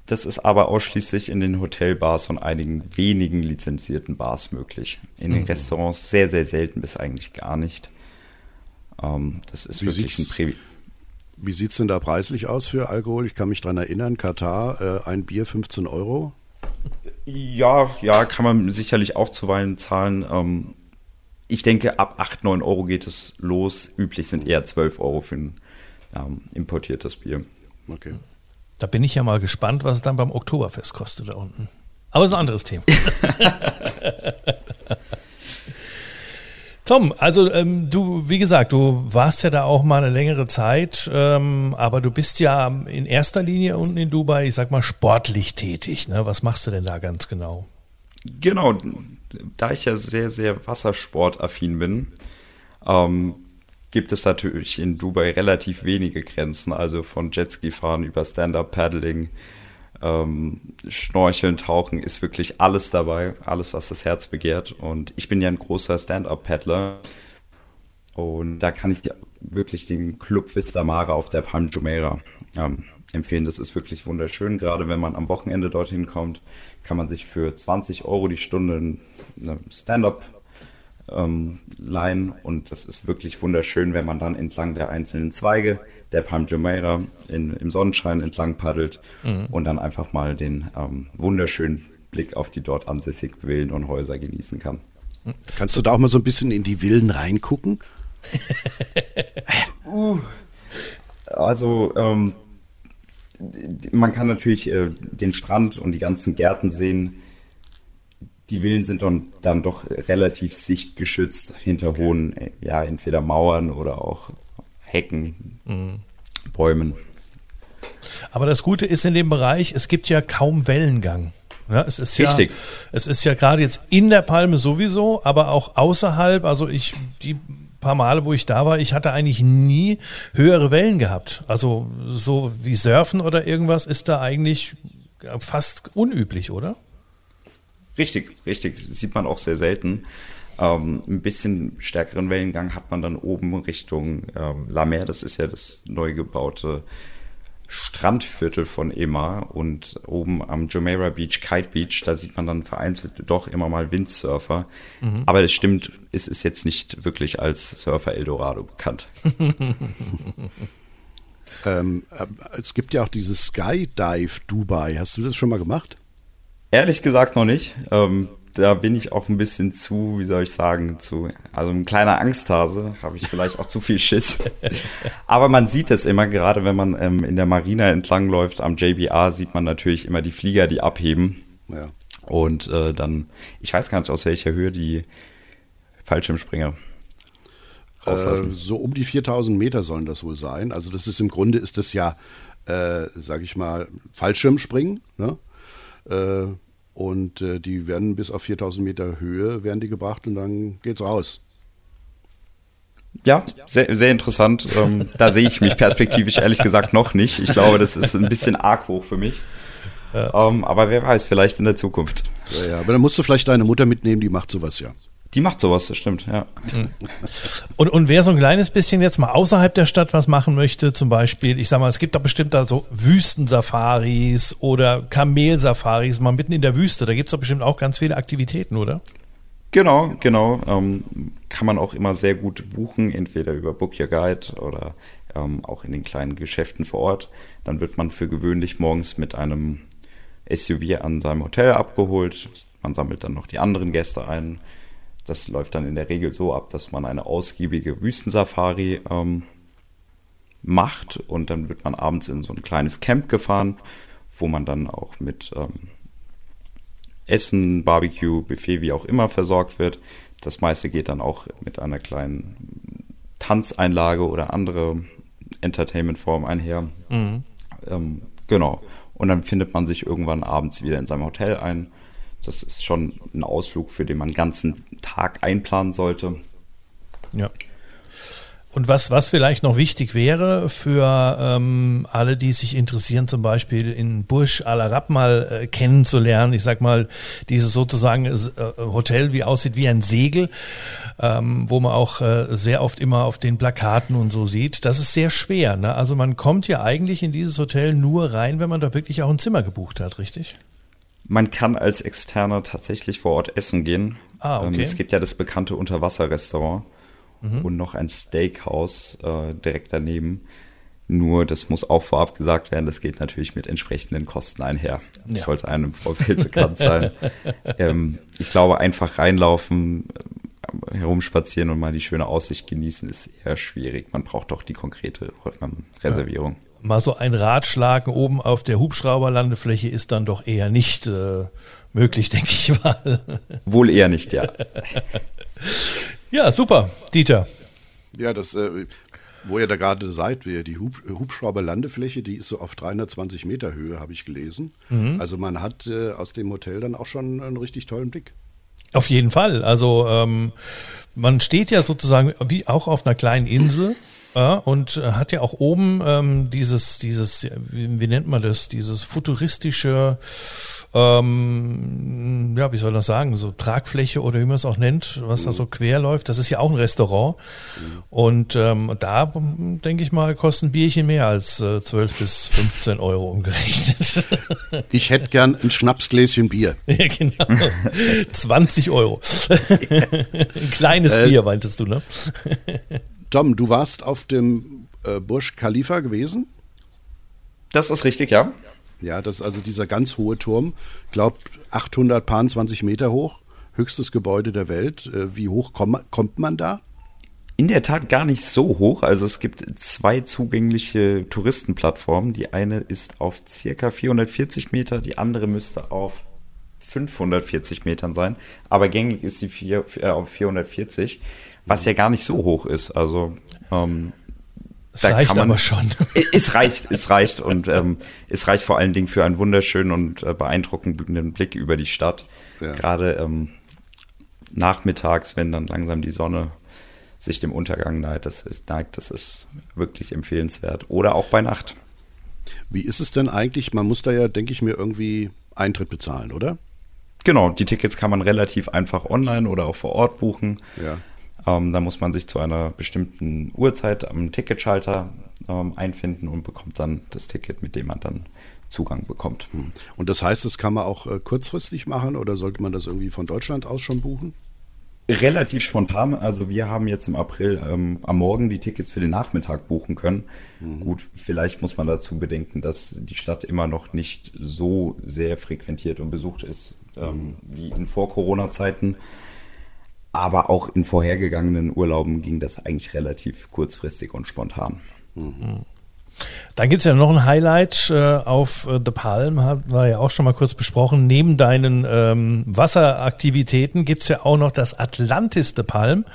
Das ist aber ausschließlich in den Hotelbars und einigen wenigen lizenzierten Bars möglich. In den Restaurants sehr, sehr selten bis eigentlich gar nicht. Ähm, das ist Wie wirklich ein sieht's- Pri wie sieht's denn da preislich aus für Alkohol? Ich kann mich dran erinnern, Katar, äh, ein Bier 15 Euro. Ja, ja, kann man sicherlich auch zuweilen zahlen. Ähm, ich denke, ab 8, 9 Euro geht es los. Üblich sind eher 12 Euro für ein ähm, importiertes Bier. Okay. Da bin ich ja mal gespannt, was es dann beim Oktoberfest kostet da unten. Aber ist ein anderes Thema. Tom, also ähm, du, wie gesagt, du warst ja da auch mal eine längere Zeit, ähm, aber du bist ja in erster Linie unten in Dubai, ich sag mal, sportlich tätig. Ne? Was machst du denn da ganz genau? Genau, da ich ja sehr, sehr wassersportaffin bin, ähm, gibt es natürlich in Dubai relativ wenige Grenzen, also von Jetski fahren über Stand-up-Paddling, ähm, Schnorcheln, Tauchen ist wirklich alles dabei, alles, was das Herz begehrt. Und ich bin ja ein großer Stand-up-Paddler und da kann ich dir wirklich den Club Vista Mare auf der Palm Jumeirah ähm, empfehlen. Das ist wirklich wunderschön, gerade wenn man am Wochenende dorthin kommt kann man sich für 20 Euro die Stunde eine Stand-up ähm, leihen und das ist wirklich wunderschön, wenn man dann entlang der einzelnen Zweige der Palm Jumeirah im Sonnenschein entlang paddelt mhm. und dann einfach mal den ähm, wunderschönen Blick auf die dort ansässigen Villen und Häuser genießen kann. Kannst du da auch mal so ein bisschen in die Villen reingucken? uh, also ähm, man kann natürlich äh, den Strand und die ganzen Gärten sehen. Die Villen sind dann, dann doch relativ sichtgeschützt hinter okay. hohen, äh, ja, entweder Mauern oder auch Hecken, mhm. Bäumen. Aber das Gute ist in dem Bereich, es gibt ja kaum Wellengang. Ja, es ist Richtig. ja, es ist ja gerade jetzt in der Palme sowieso, aber auch außerhalb. Also ich, die paar Male, wo ich da war, ich hatte eigentlich nie höhere Wellen gehabt. Also so wie Surfen oder irgendwas ist da eigentlich fast unüblich, oder? Richtig, richtig. Das sieht man auch sehr selten. Ähm, ein bisschen stärkeren Wellengang hat man dann oben Richtung ähm, La Mer. Das ist ja das neu gebaute Strandviertel von Ema und oben am Jumeirah Beach, Kite Beach, da sieht man dann vereinzelt doch immer mal Windsurfer. Mhm. Aber es stimmt, es ist jetzt nicht wirklich als Surfer Eldorado bekannt. ähm, äh, es gibt ja auch dieses Skydive Dubai. Hast du das schon mal gemacht? Ehrlich gesagt noch nicht. Ähm, da bin ich auch ein bisschen zu, wie soll ich sagen, zu, also ein kleiner Angsthase, habe ich vielleicht auch zu viel Schiss. Aber man sieht es immer, gerade wenn man ähm, in der Marina entlangläuft, am JBA sieht man natürlich immer die Flieger, die abheben. Ja. Und äh, dann, ich weiß gar nicht, aus welcher Höhe die Fallschirmspringer rauslassen. Äh, so um die 4000 Meter sollen das wohl sein. Also das ist im Grunde ist das ja, äh, sage ich mal, Fallschirmspringen. Ne? Äh, und äh, die werden bis auf 4000 Meter Höhe werden die gebracht und dann geht's raus. Ja, sehr, sehr interessant. Ähm, da sehe ich mich perspektivisch ehrlich gesagt noch nicht. Ich glaube, das ist ein bisschen arg hoch für mich. Ja. Ähm, aber wer weiß, vielleicht in der Zukunft. Ja, ja, aber dann musst du vielleicht deine Mutter mitnehmen, die macht sowas ja. Die macht sowas, das stimmt, ja. Und, und wer so ein kleines bisschen jetzt mal außerhalb der Stadt was machen möchte, zum Beispiel, ich sag mal, es gibt da bestimmt da so Wüstensafaris oder Kamelsafaris, mal mitten in der Wüste, da gibt es doch bestimmt auch ganz viele Aktivitäten, oder? Genau, genau. Ähm, kann man auch immer sehr gut buchen, entweder über Book Your Guide oder ähm, auch in den kleinen Geschäften vor Ort. Dann wird man für gewöhnlich morgens mit einem SUV an seinem Hotel abgeholt. Man sammelt dann noch die anderen Gäste ein das läuft dann in der Regel so ab, dass man eine ausgiebige Wüstensafari ähm, macht und dann wird man abends in so ein kleines Camp gefahren, wo man dann auch mit ähm, Essen, Barbecue, Buffet, wie auch immer versorgt wird. Das meiste geht dann auch mit einer kleinen Tanzeinlage oder andere Entertainmentform einher. Mhm. Ähm, genau. Und dann findet man sich irgendwann abends wieder in seinem Hotel ein das ist schon ein Ausflug, für den man einen ganzen Tag einplanen sollte. Ja. Und was, was vielleicht noch wichtig wäre für ähm, alle, die sich interessieren, zum Beispiel in Burj Al Arab mal äh, kennenzulernen, ich sag mal, dieses sozusagen äh, Hotel, wie aussieht wie ein Segel, ähm, wo man auch äh, sehr oft immer auf den Plakaten und so sieht, das ist sehr schwer. Ne? Also man kommt ja eigentlich in dieses Hotel nur rein, wenn man da wirklich auch ein Zimmer gebucht hat, richtig? Man kann als Externer tatsächlich vor Ort essen gehen. Ah, okay. Ähm, es gibt ja das bekannte Unterwasserrestaurant mhm. und noch ein Steakhouse äh, direkt daneben. Nur, das muss auch vorab gesagt werden, das geht natürlich mit entsprechenden Kosten einher. Das ja. sollte einem im Vorfeld bekannt sein. ähm, ich glaube, einfach reinlaufen, äh, herumspazieren und mal die schöne Aussicht genießen, ist eher schwierig. Man braucht doch die konkrete Reservierung. Ja mal so ein Ratschlag oben auf der Hubschrauberlandefläche ist dann doch eher nicht äh, möglich, denke ich mal. Wohl eher nicht, ja. Ja, super, Dieter. Ja, das, äh, wo ihr da gerade seid, die Hub Hubschrauberlandefläche, die ist so auf 320 Meter Höhe, habe ich gelesen. Mhm. Also man hat äh, aus dem Hotel dann auch schon einen richtig tollen Blick. Auf jeden Fall. Also ähm, man steht ja sozusagen wie auch auf einer kleinen Insel. Ja, und hat ja auch oben ähm, dieses, dieses, wie, wie nennt man das, dieses futuristische ähm, ja, wie soll das sagen, so Tragfläche oder wie man es auch nennt, was mhm. da so quer läuft. Das ist ja auch ein Restaurant. Mhm. Und ähm, da, denke ich mal, kosten Bierchen mehr als äh, 12 bis 15 Euro umgerechnet. Ich hätte gern ein Schnapsgläschen Bier. ja, genau. 20 Euro. ein kleines äh, Bier, meintest du, ne? Tom, du warst auf dem äh, Burj Khalifa gewesen? Das ist richtig, ja. Ja, das ist also dieser ganz hohe Turm, glaubt 820 Meter hoch, höchstes Gebäude der Welt. Äh, wie hoch kommt man da? In der Tat gar nicht so hoch. Also es gibt zwei zugängliche Touristenplattformen. Die eine ist auf circa 440 Meter, die andere müsste auf 540 Metern sein. Aber gängig ist sie vier, äh, auf 440, was ja gar nicht so hoch ist. Also ähm, es reicht man, aber schon. Es reicht, es reicht und ähm, es reicht vor allen Dingen für einen wunderschönen und äh, beeindruckenden Blick über die Stadt. Ja. Gerade ähm, nachmittags, wenn dann langsam die Sonne sich dem Untergang neigt, das ist, neigt, das ist wirklich empfehlenswert. Oder auch bei Nacht. Wie ist es denn eigentlich? Man muss da ja, denke ich mir, irgendwie Eintritt bezahlen, oder? Genau, die Tickets kann man relativ einfach online oder auch vor Ort buchen. Ja. Ähm, da muss man sich zu einer bestimmten Uhrzeit am Ticketschalter ähm, einfinden und bekommt dann das Ticket, mit dem man dann Zugang bekommt. Hm. Und das heißt, das kann man auch äh, kurzfristig machen oder sollte man das irgendwie von Deutschland aus schon buchen? Relativ spontan. Also wir haben jetzt im April ähm, am Morgen die Tickets für den Nachmittag buchen können. Mhm. Gut, vielleicht muss man dazu bedenken, dass die Stadt immer noch nicht so sehr frequentiert und besucht ist ähm, wie in Vor-Corona-Zeiten. Aber auch in vorhergegangenen Urlauben ging das eigentlich relativ kurzfristig und spontan. Mhm. Dann gibt es ja noch ein Highlight äh, auf äh, The Palm, haben wir ja auch schon mal kurz besprochen. Neben deinen ähm, Wasseraktivitäten gibt es ja auch noch das Atlantis The Palm,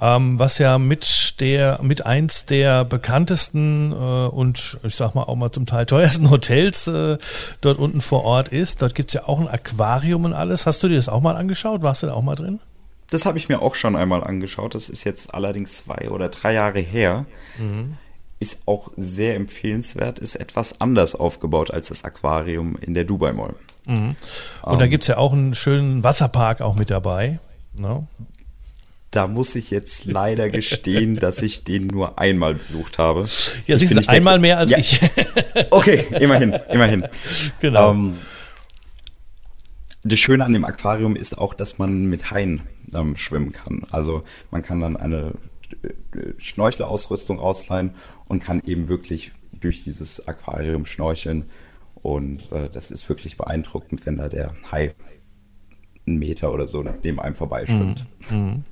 ähm, was ja mit der mit eins der bekanntesten äh, und ich sag mal auch mal zum Teil teuersten Hotels äh, dort unten vor Ort ist. Dort gibt es ja auch ein Aquarium und alles. Hast du dir das auch mal angeschaut? Warst du da auch mal drin? Das habe ich mir auch schon einmal angeschaut. Das ist jetzt allerdings zwei oder drei Jahre her. Mhm. Ist auch sehr empfehlenswert, ist etwas anders aufgebaut als das Aquarium in der Dubai Mall. Mhm. Und um, da ähm. gibt es ja auch einen schönen Wasserpark auch mit dabei. No? Ne? Da muss ich jetzt leider gestehen, dass ich den nur einmal besucht habe. Ja, siehst du, einmal mehr als ja. ich. okay, immerhin, immerhin. Genau. Ähm, das Schöne an dem Aquarium ist auch, dass man mit Haien ähm, schwimmen kann. Also man kann dann eine äh, Schnorchelausrüstung ausleihen und kann eben wirklich durch dieses Aquarium schnorcheln. Und äh, das ist wirklich beeindruckend, wenn da der Hai einen Meter oder so neben einem vorbeischwimmt. Mhm.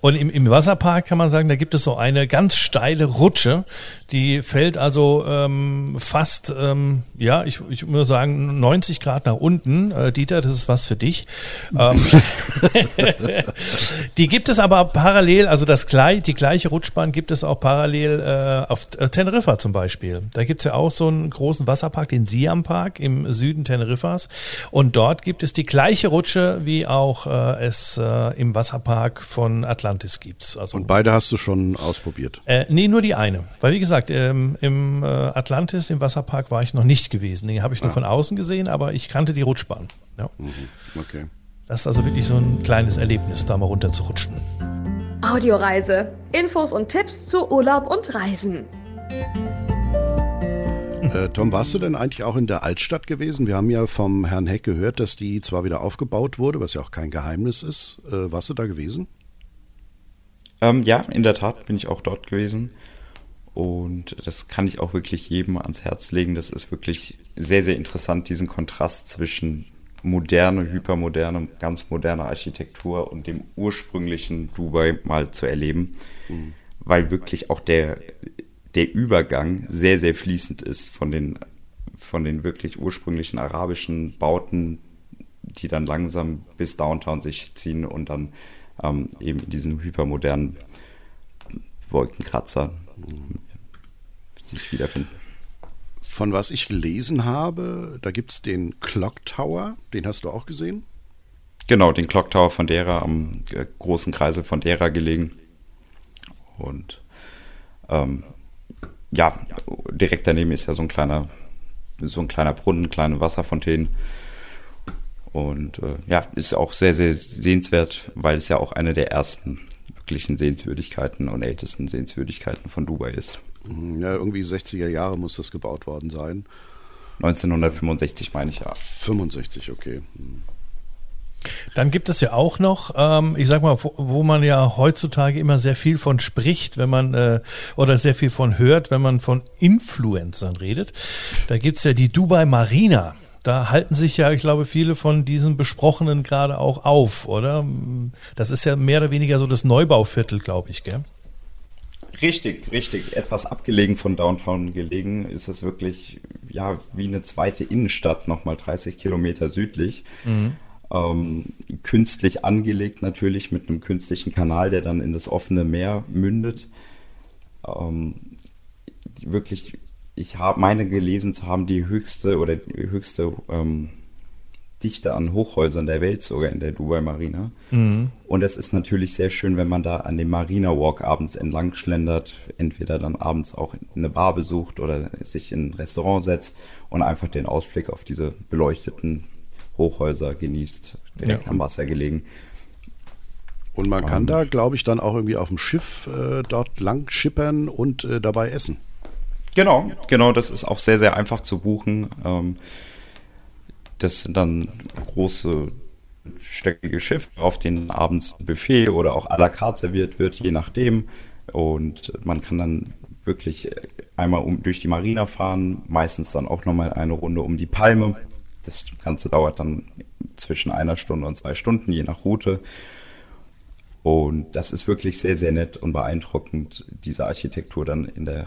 Und im, im Wasserpark kann man sagen, da gibt es so eine ganz steile Rutsche, die fällt also ähm, fast, ähm, ja, ich, ich muss sagen, 90 Grad nach unten. Äh, Dieter, das ist was für dich. Ähm, die gibt es aber parallel, also das die gleiche Rutschbahn gibt es auch parallel äh, auf äh, Teneriffa zum Beispiel. Da gibt es ja auch so einen großen Wasserpark, den Siam Park im Süden Teneriffas. Und dort gibt es die gleiche Rutsche, wie auch äh, es äh, im Wasserpark von Atlantis gibt. Also, Und beide hast du schon ausprobiert? Äh, nee, nur die eine. Weil wie gesagt, gesagt, ähm, im äh, Atlantis, im Wasserpark war ich noch nicht gewesen. Den habe ich nur ah. von außen gesehen, aber ich kannte die Rutschbahn. Ja. Mhm. Okay. Das ist also wirklich so ein kleines Erlebnis, da mal runter zu rutschen. Audioreise. Infos und Tipps zu Urlaub und Reisen. Äh, Tom, warst du denn eigentlich auch in der Altstadt gewesen? Wir haben ja vom Herrn Heck gehört, dass die zwar wieder aufgebaut wurde, was ja auch kein Geheimnis ist. Äh, warst du da gewesen? Ähm, ja, in der Tat bin ich auch dort gewesen. Und das kann ich auch wirklich jedem ans Herz legen. Das ist wirklich sehr, sehr interessant, diesen Kontrast zwischen moderne, hypermoderne, ganz moderner Architektur und dem ursprünglichen Dubai mal zu erleben. Mhm. Weil wirklich auch der, der Übergang sehr, sehr fließend ist von den, von den wirklich ursprünglichen arabischen Bauten, die dann langsam bis Downtown sich ziehen und dann ähm, eben in diesen hypermodernen Wolkenkratzer sich wiederfinden. Von was ich gelesen habe, da gibt es den Clock Tower, den hast du auch gesehen? Genau, den Clock Tower von Dera am äh, großen Kreisel von Dera gelegen. Und ähm, ja, direkt daneben ist ja so ein kleiner, so ein kleiner Brunnen, kleine Wasserfontänen. Und äh, ja, ist auch sehr, sehr sehenswert, weil es ja auch eine der ersten wirklichen Sehenswürdigkeiten und ältesten Sehenswürdigkeiten von Dubai ist. Ja, irgendwie 60er Jahre muss das gebaut worden sein. 1965 meine ich ja. 65, okay. Hm. Dann gibt es ja auch noch, ähm, ich sag mal, wo, wo, man ja heutzutage immer sehr viel von spricht, wenn man äh, oder sehr viel von hört, wenn man von Influencern redet. Da gibt's ja die Dubai Marina. Da halten sich ja, ich glaube, viele von diesen Besprochenen gerade auch auf, oder? Das ist ja mehr oder weniger so das Neubauviertel, glaube ich, gell? Richtig, richtig. Etwas abgelegen von Downtown gelegen ist es wirklich, ja, wie eine zweite Innenstadt, nochmal 30 Kilometer südlich. Mhm. Ähm, künstlich angelegt natürlich mit einem künstlichen Kanal, der dann in das offene Meer mündet. Ähm, wirklich, ich habe meine gelesen zu haben, die höchste oder die höchste ähm, Dichte an Hochhäusern der Welt sogar in der Dubai Marina. Mhm. Und es ist natürlich sehr schön, wenn man da an dem Marina Walk abends entlang schlendert, entweder dann abends auch eine Bar besucht oder sich in ein Restaurant setzt und einfach den Ausblick auf diese beleuchteten Hochhäuser genießt, direkt ja. am Wasser gelegen. Und man kann um, da, glaube ich, dann auch irgendwie auf dem Schiff äh, dort lang schippern und äh, dabei essen. Genau, genau, das ist auch sehr, sehr einfach zu buchen. Ähm, das sind dann große stöckige Schiffe, auf denen abends Buffet oder auch à la carte serviert wird, je nachdem. Und man kann dann wirklich einmal um, durch die Marina fahren, meistens dann auch nochmal eine Runde um die Palme. Das Ganze dauert dann zwischen einer Stunde und zwei Stunden, je nach Route. Und das ist wirklich sehr, sehr nett und beeindruckend, diese Architektur dann in der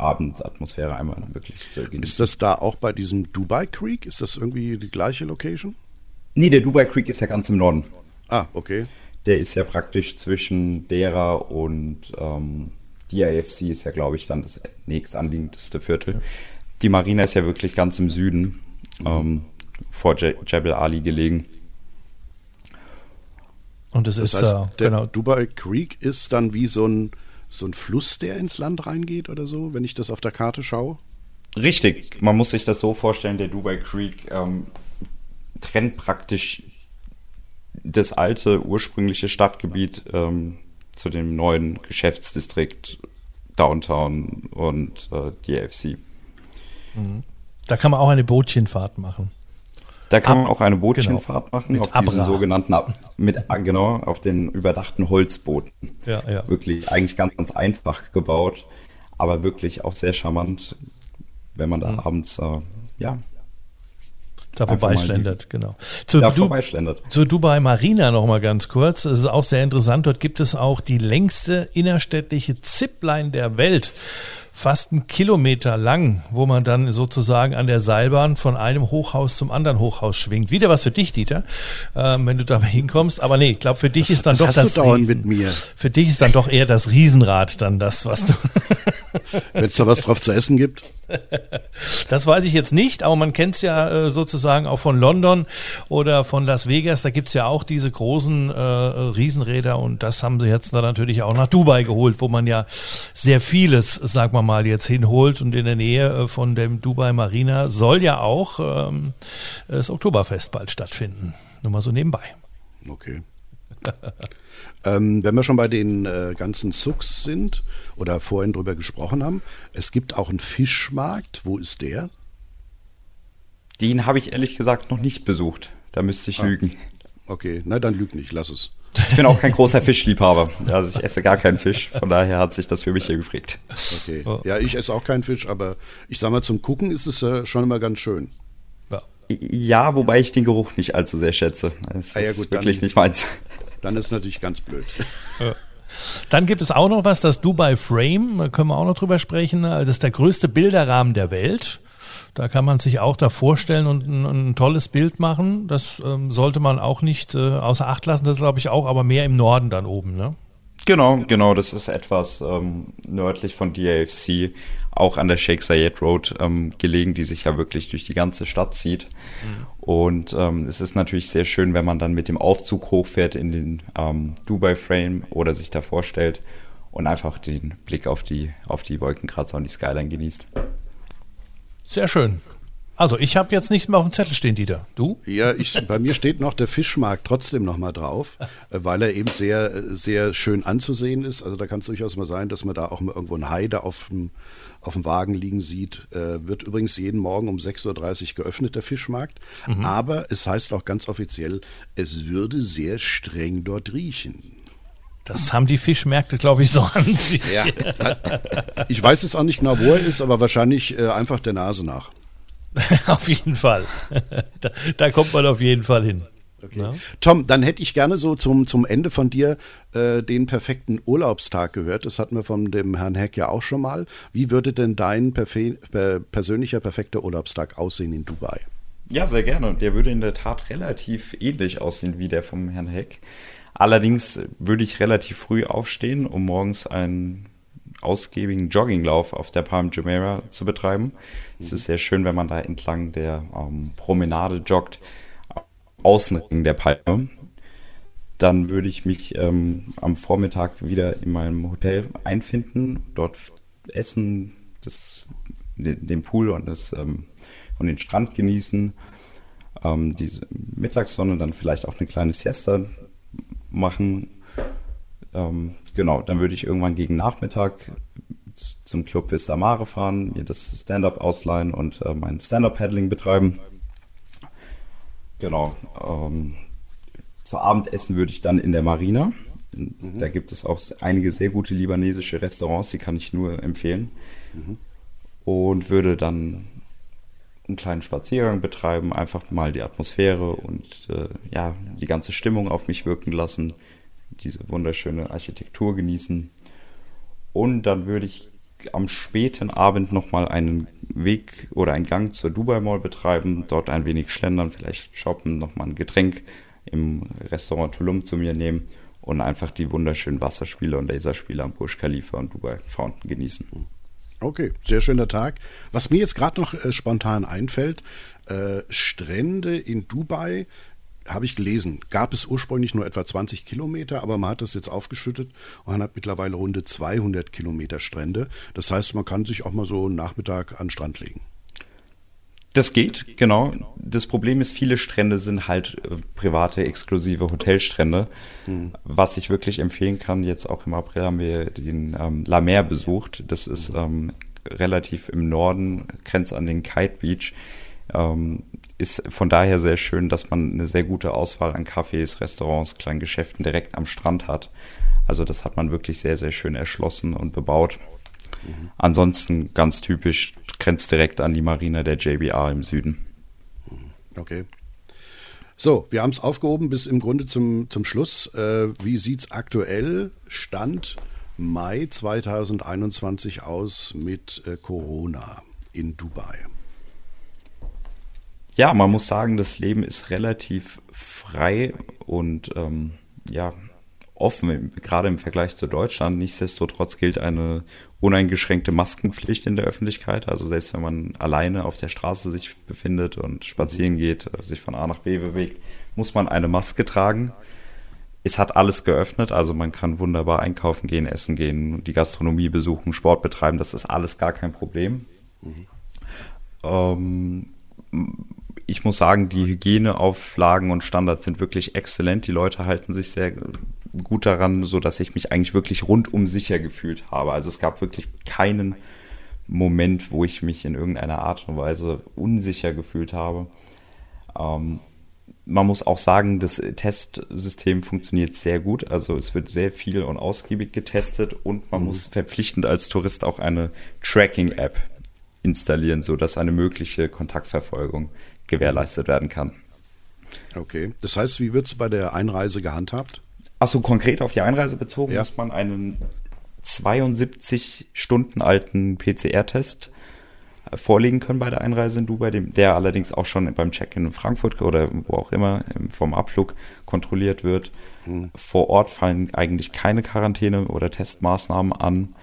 Abendatmosphäre einmal wirklich zu genießen. Ist das da auch bei diesem Dubai Creek? Ist das irgendwie die gleiche Location? Nee, der Dubai Creek ist ja ganz im Norden. Ah, okay. Der ist ja praktisch zwischen Dera und ähm, DIFC ist ja, glaube ich, dann das nächstanliegendste Viertel. Die Marina ist ja wirklich ganz im Süden, ähm, vor Je Jebel Ali gelegen. Und es das ist heißt, der genau. Dubai Creek ist dann wie so ein, so ein Fluss, der ins Land reingeht oder so, wenn ich das auf der Karte schaue? Richtig, man muss sich das so vorstellen, der Dubai Creek ähm, trennt praktisch das alte ursprüngliche Stadtgebiet ähm, zu dem neuen Geschäftsdistrikt Downtown und äh, DFC. Mhm. Da kann man auch eine Bootchenfahrt machen. Da kann Ab, man auch eine Bootchenfahrt genau. machen mit auf Abra. diesen sogenannten mit genau auf den überdachten Holzbooten. Ja, ja. Wirklich eigentlich ganz ganz einfach gebaut, aber wirklich auch sehr charmant, wenn man da mhm. abends äh, ja da vorbeischlendert, genau. Zu, da du, vorbeischlendert. zu Dubai Marina noch mal ganz kurz. Es ist auch sehr interessant. Dort gibt es auch die längste innerstädtliche Zipline der Welt fast einen Kilometer lang, wo man dann sozusagen an der Seilbahn von einem Hochhaus zum anderen Hochhaus schwingt. Wieder was für dich, Dieter, ähm, wenn du da hinkommst. Aber nee, ich glaube, für dich das, ist dann doch das Riesen, mit mir. Für dich ist dann doch eher das Riesenrad dann das, was du. wenn es da was drauf zu essen gibt. Das weiß ich jetzt nicht, aber man kennt es ja äh, sozusagen auch von London oder von Las Vegas. Da gibt es ja auch diese großen äh, Riesenräder und das haben sie jetzt da natürlich auch nach Dubai geholt, wo man ja sehr vieles, sagen wir mal, jetzt hinholt. Und in der Nähe äh, von dem Dubai Marina soll ja auch ähm, das Oktoberfest bald stattfinden. Nur mal so nebenbei. Okay. ähm, wenn wir schon bei den äh, ganzen Zucks sind, oder vorhin drüber gesprochen haben. Es gibt auch einen Fischmarkt. Wo ist der? Den habe ich ehrlich gesagt noch nicht besucht. Da müsste ich ah. lügen. Okay, na dann lüg nicht, lass es. Ich bin auch kein großer Fischliebhaber. Also ich esse gar keinen Fisch. Von daher hat sich das für mich hier geprägt. Okay. Ja, ich esse auch keinen Fisch, aber ich sag mal, zum Gucken ist es äh, schon immer ganz schön. Ja. ja, wobei ich den Geruch nicht allzu sehr schätze. Das ah, ja, gut, ist wirklich dann, nicht meins. Dann ist natürlich ganz blöd. Ja. Dann gibt es auch noch was, das Dubai Frame, da können wir auch noch drüber sprechen. Das ist der größte Bilderrahmen der Welt. Da kann man sich auch da vorstellen und ein, ein tolles Bild machen. Das ähm, sollte man auch nicht äh, außer Acht lassen. Das glaube ich auch, aber mehr im Norden dann oben, ne? Genau, genau. Das ist etwas ähm, nördlich von DAFC, auch an der Sheikh Zayed Road ähm, gelegen, die sich ja wirklich durch die ganze Stadt zieht. Mhm. Und ähm, es ist natürlich sehr schön, wenn man dann mit dem Aufzug hochfährt in den ähm, Dubai Frame oder sich da vorstellt und einfach den Blick auf die, auf die Wolkenkratzer und die Skyline genießt. Sehr schön. Also ich habe jetzt nichts mehr auf dem Zettel stehen, Dieter. Du? Ja, ich, bei mir steht noch der Fischmarkt trotzdem noch mal drauf, äh, weil er eben sehr, sehr schön anzusehen ist. Also da kann es durchaus mal sein, dass man da auch mal irgendwo ein Hai da auf dem, auf dem Wagen liegen sieht. Äh, wird übrigens jeden Morgen um 6.30 Uhr geöffnet, der Fischmarkt. Mhm. Aber es heißt auch ganz offiziell, es würde sehr streng dort riechen. Das haben die Fischmärkte, glaube ich, so an sich. Ja. Ich weiß jetzt auch nicht genau, wo er ist, aber wahrscheinlich äh, einfach der Nase nach. auf jeden Fall. Da, da, kommt man auf jeden Fall hin. Okay. Ja. Tom, dann hätte ich gerne so zum, zum Ende von dir äh, den perfekten Urlaubstag gehört. Das hatten wir von dem Herrn Heck ja auch schon mal. Wie würde denn dein persönlicher perfekter Urlaubstag aussehen in Dubai? Ja, sehr gerne. Der würde in der Tat relativ ähnlich aussehen wie der vom Herrn Heck. Allerdings würde ich relativ früh aufstehen, um morgens einen ausgiebigen Jogginglauf auf der Palm Jumeirah zu betreiben. Es ist sehr schön, wenn man da entlang der ähm, Promenade joggt, Außenring der Palme. Dann würde ich mich ähm, am Vormittag wieder in meinem Hotel einfinden, dort essen, das, den, Pool und, das, ähm, und den Strand genießen, ähm, diese Mittagssonne, dann vielleicht auch eine kleine Siesta machen. Ähm, genau, dann würde ich irgendwann gegen Nachmittag zum Club Vista Mare fahren, mir das Stand-up ausleihen und äh, mein Stand-up-Paddling betreiben. Genau. Ähm, zu Abendessen würde ich dann in der Marina. Mhm. Da gibt es auch einige sehr gute libanesische Restaurants, die kann ich nur empfehlen. Mhm. Und würde dann einen kleinen Spaziergang betreiben, einfach mal die Atmosphäre und äh, ja, die ganze Stimmung auf mich wirken lassen, diese wunderschöne Architektur genießen. Und dann würde ich am späten Abend nochmal einen Weg oder einen Gang zur Dubai Mall betreiben, dort ein wenig schlendern, vielleicht shoppen, nochmal ein Getränk im Restaurant Tulum zu mir nehmen und einfach die wunderschönen Wasserspiele und Laserspiele am Burj Khalifa und Dubai Fountain genießen. Okay, sehr schöner Tag. Was mir jetzt gerade noch äh, spontan einfällt, äh, Strände in Dubai, habe ich gelesen, gab es ursprünglich nur etwa 20 Kilometer, aber man hat das jetzt aufgeschüttet und man hat mittlerweile runde 200 Kilometer Strände. Das heißt, man kann sich auch mal so einen Nachmittag an den Strand legen. Das geht, genau. Das Problem ist, viele Strände sind halt äh, private, exklusive Hotelstrände. Hm. Was ich wirklich empfehlen kann, jetzt auch im April haben wir den ähm, La Mer besucht. Das ist ähm, relativ im Norden, grenzt an den Kite Beach. Ähm, ist von daher sehr schön, dass man eine sehr gute Auswahl an Cafés, Restaurants, kleinen Geschäften direkt am Strand hat. Also das hat man wirklich sehr, sehr schön erschlossen und bebaut. Mhm. Ansonsten ganz typisch, grenzt direkt an die Marina der JBR im Süden. Okay. So, wir haben es aufgehoben bis im Grunde zum, zum Schluss. Äh, wie sieht es aktuell, Stand Mai 2021 aus mit äh, Corona in Dubai? Ja, man muss sagen, das Leben ist relativ frei und ähm, ja, offen, gerade im Vergleich zu Deutschland. Nichtsdestotrotz gilt eine uneingeschränkte Maskenpflicht in der Öffentlichkeit. Also selbst wenn man alleine auf der Straße sich befindet und spazieren geht, sich von A nach B bewegt, muss man eine Maske tragen. Es hat alles geöffnet, also man kann wunderbar einkaufen gehen, essen gehen, die Gastronomie besuchen, Sport betreiben, das ist alles gar kein Problem. Mhm. Ähm, ich muss sagen, die Hygieneauflagen und Standards sind wirklich exzellent. Die Leute halten sich sehr gut daran, so dass ich mich eigentlich wirklich rundum sicher gefühlt habe. Also es gab wirklich keinen Moment, wo ich mich in irgendeiner Art und Weise unsicher gefühlt habe. Ähm, man muss auch sagen, das Testsystem funktioniert sehr gut. Also es wird sehr viel und ausgiebig getestet und man mhm. muss verpflichtend als Tourist auch eine Tracking-App installieren, sodass eine mögliche Kontaktverfolgung gewährleistet werden kann. Okay, das heißt, wie wird es bei der Einreise gehandhabt? Achso, konkret auf die Einreise bezogen, ja. muss man einen 72 Stunden alten PCR-Test äh, vorlegen können bei der Einreise in Dubai, der allerdings auch schon beim Check-in in Frankfurt oder wo auch immer vom Abflug kontrolliert wird. Mhm. Vor Ort fallen eigentlich keine Quarantäne oder Testmaßnahmen an.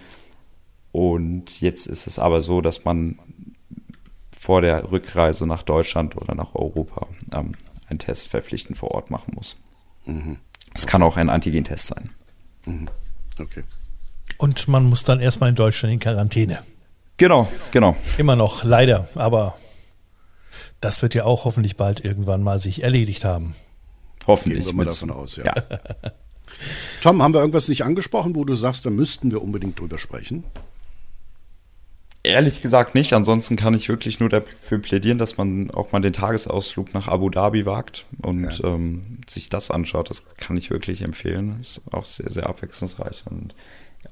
Und jetzt ist es aber so, dass man vor der Rückreise nach Deutschland oder nach Europa ähm, einen Test verpflichtend vor Ort machen muss. Mhm. Es kann auch ein Antigentest sein. Mhm. Okay. Und man muss dann erstmal in Deutschland in Quarantäne. Genau, genau. Immer noch, leider. Aber das wird ja auch hoffentlich bald irgendwann mal sich erledigt haben. Hoffentlich. Gehen wir mal davon aus, ja. ja. Tom, haben wir irgendwas nicht angesprochen, wo du sagst, da müssten wir unbedingt drüber sprechen? Ehrlich gesagt nicht. Ansonsten kann ich wirklich nur dafür plädieren, dass man auch mal den Tagesausflug nach Abu Dhabi wagt und ja. ähm, sich das anschaut. Das kann ich wirklich empfehlen. Ist auch sehr, sehr abwechslungsreich und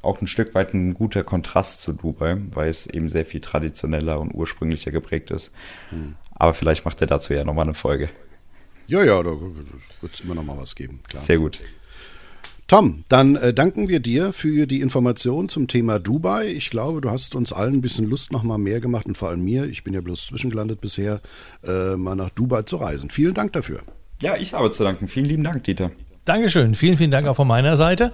auch ein Stück weit ein guter Kontrast zu Dubai, weil es eben sehr viel traditioneller und ursprünglicher geprägt ist. Hm. Aber vielleicht macht er dazu ja nochmal eine Folge. Ja, ja, da wird es immer noch mal was geben, klar. Sehr gut. Tom, dann äh, danken wir dir für die Information zum Thema Dubai. Ich glaube, du hast uns allen ein bisschen Lust noch mal mehr gemacht und vor allem mir, ich bin ja bloß zwischengelandet bisher, äh, mal nach Dubai zu reisen. Vielen Dank dafür. Ja, ich habe zu danken. Vielen lieben Dank, Dieter. Dankeschön. Vielen, vielen Dank auch von meiner Seite.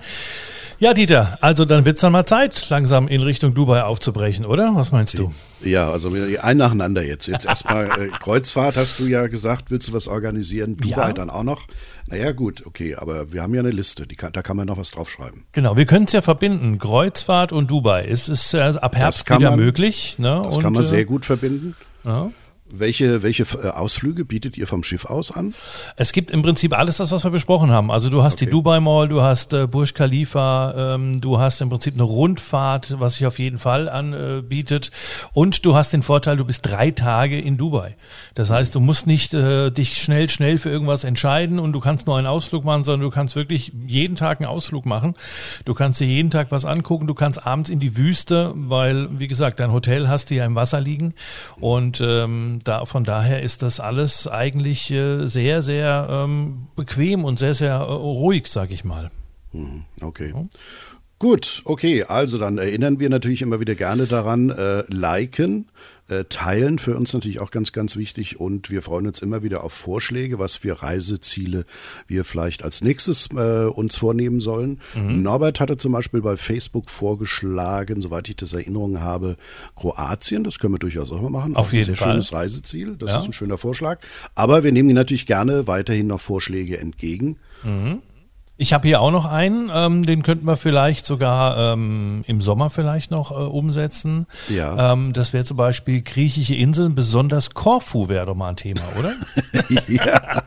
Ja, Dieter, also dann wird es dann mal Zeit, langsam in Richtung Dubai aufzubrechen, oder? Was meinst du? Ja, also ein nacheinander jetzt. Jetzt erstmal äh, Kreuzfahrt, hast du ja gesagt, willst du was organisieren? Dubai ja. dann auch noch. Naja, gut, okay, aber wir haben ja eine Liste, kann, da kann man noch was draufschreiben. Genau, wir können es ja verbinden, Kreuzfahrt und Dubai. Es ist äh, ab Herbst wieder man, möglich. Ne? Das und, kann man sehr äh, gut verbinden. Ja. Welche, welche äh, Ausflüge bietet ihr vom Schiff aus an? Es gibt im Prinzip alles das, was wir besprochen haben. Also du hast okay. die Dubai Mall, du hast äh, Burj Khalifa, ähm, du hast im Prinzip eine Rundfahrt, was sich auf jeden Fall anbietet. Äh, und du hast den Vorteil, du bist drei Tage in Dubai. Das heißt, du musst nicht äh, dich schnell, schnell für irgendwas entscheiden und du kannst nur einen Ausflug machen, sondern du kannst wirklich jeden Tag einen Ausflug machen. Du kannst dir jeden Tag was angucken. Du kannst abends in die Wüste, weil, wie gesagt, dein Hotel hast du ja im Wasser liegen und ähm, da, von daher ist das alles eigentlich äh, sehr, sehr ähm, bequem und sehr, sehr äh, ruhig, sag ich mal. Mhm, okay. Ja. Gut, okay, also dann erinnern wir natürlich immer wieder gerne daran, äh, liken, äh, teilen für uns natürlich auch ganz, ganz wichtig und wir freuen uns immer wieder auf Vorschläge, was für Reiseziele wir vielleicht als nächstes äh, uns vornehmen sollen. Mhm. Norbert hatte zum Beispiel bei Facebook vorgeschlagen, soweit ich das Erinnerung habe, Kroatien. Das können wir durchaus auch mal machen. Auf auch jeden ein sehr Fall. schönes Reiseziel. Das ja. ist ein schöner Vorschlag. Aber wir nehmen natürlich gerne weiterhin noch Vorschläge entgegen. Mhm. Ich habe hier auch noch einen, ähm, den könnten wir vielleicht sogar ähm, im Sommer vielleicht noch äh, umsetzen. Ja. Ähm, das wäre zum Beispiel griechische Inseln, besonders Korfu wäre doch mal ein Thema, oder? ja.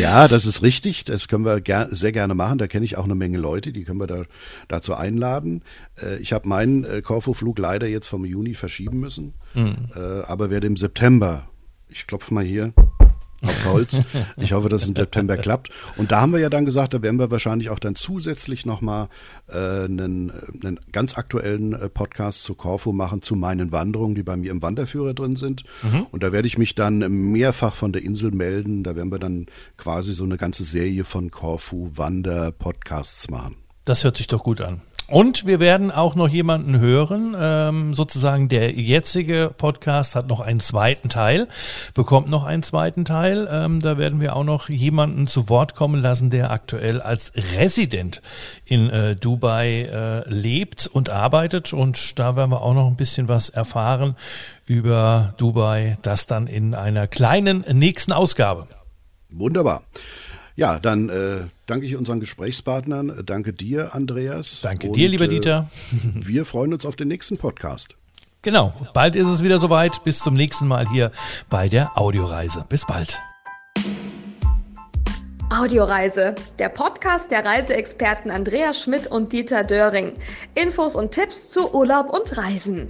ja, das ist richtig. Das können wir ger sehr gerne machen. Da kenne ich auch eine Menge Leute, die können wir da dazu einladen. Äh, ich habe meinen äh, Korfu-Flug leider jetzt vom Juni verschieben müssen, mhm. äh, aber werde im September, ich klopfe mal hier, aufs Holz. Ich hoffe, dass es im September klappt. Und da haben wir ja dann gesagt, da werden wir wahrscheinlich auch dann zusätzlich nochmal äh, einen, einen ganz aktuellen äh, Podcast zu Corfu machen, zu meinen Wanderungen, die bei mir im Wanderführer drin sind. Mhm. Und da werde ich mich dann mehrfach von der Insel melden. Da werden wir dann quasi so eine ganze Serie von Corfu Wander-Podcasts machen. Das hört sich doch gut an. Und wir werden auch noch jemanden hören, ähm, sozusagen der jetzige Podcast hat noch einen zweiten Teil, bekommt noch einen zweiten Teil. Ähm, da werden wir auch noch jemanden zu Wort kommen lassen, der aktuell als Resident in äh, Dubai äh, lebt und arbeitet. Und da werden wir auch noch ein bisschen was erfahren über Dubai, das dann in einer kleinen nächsten Ausgabe. Wunderbar. Ja, dann äh, danke ich unseren Gesprächspartnern. Danke dir, Andreas. Danke und, dir, lieber Dieter. Äh, wir freuen uns auf den nächsten Podcast. Genau, bald ist es wieder soweit. Bis zum nächsten Mal hier bei der Audioreise. Bis bald. Audioreise, der Podcast der Reiseexperten Andreas Schmidt und Dieter Döring. Infos und Tipps zu Urlaub und Reisen.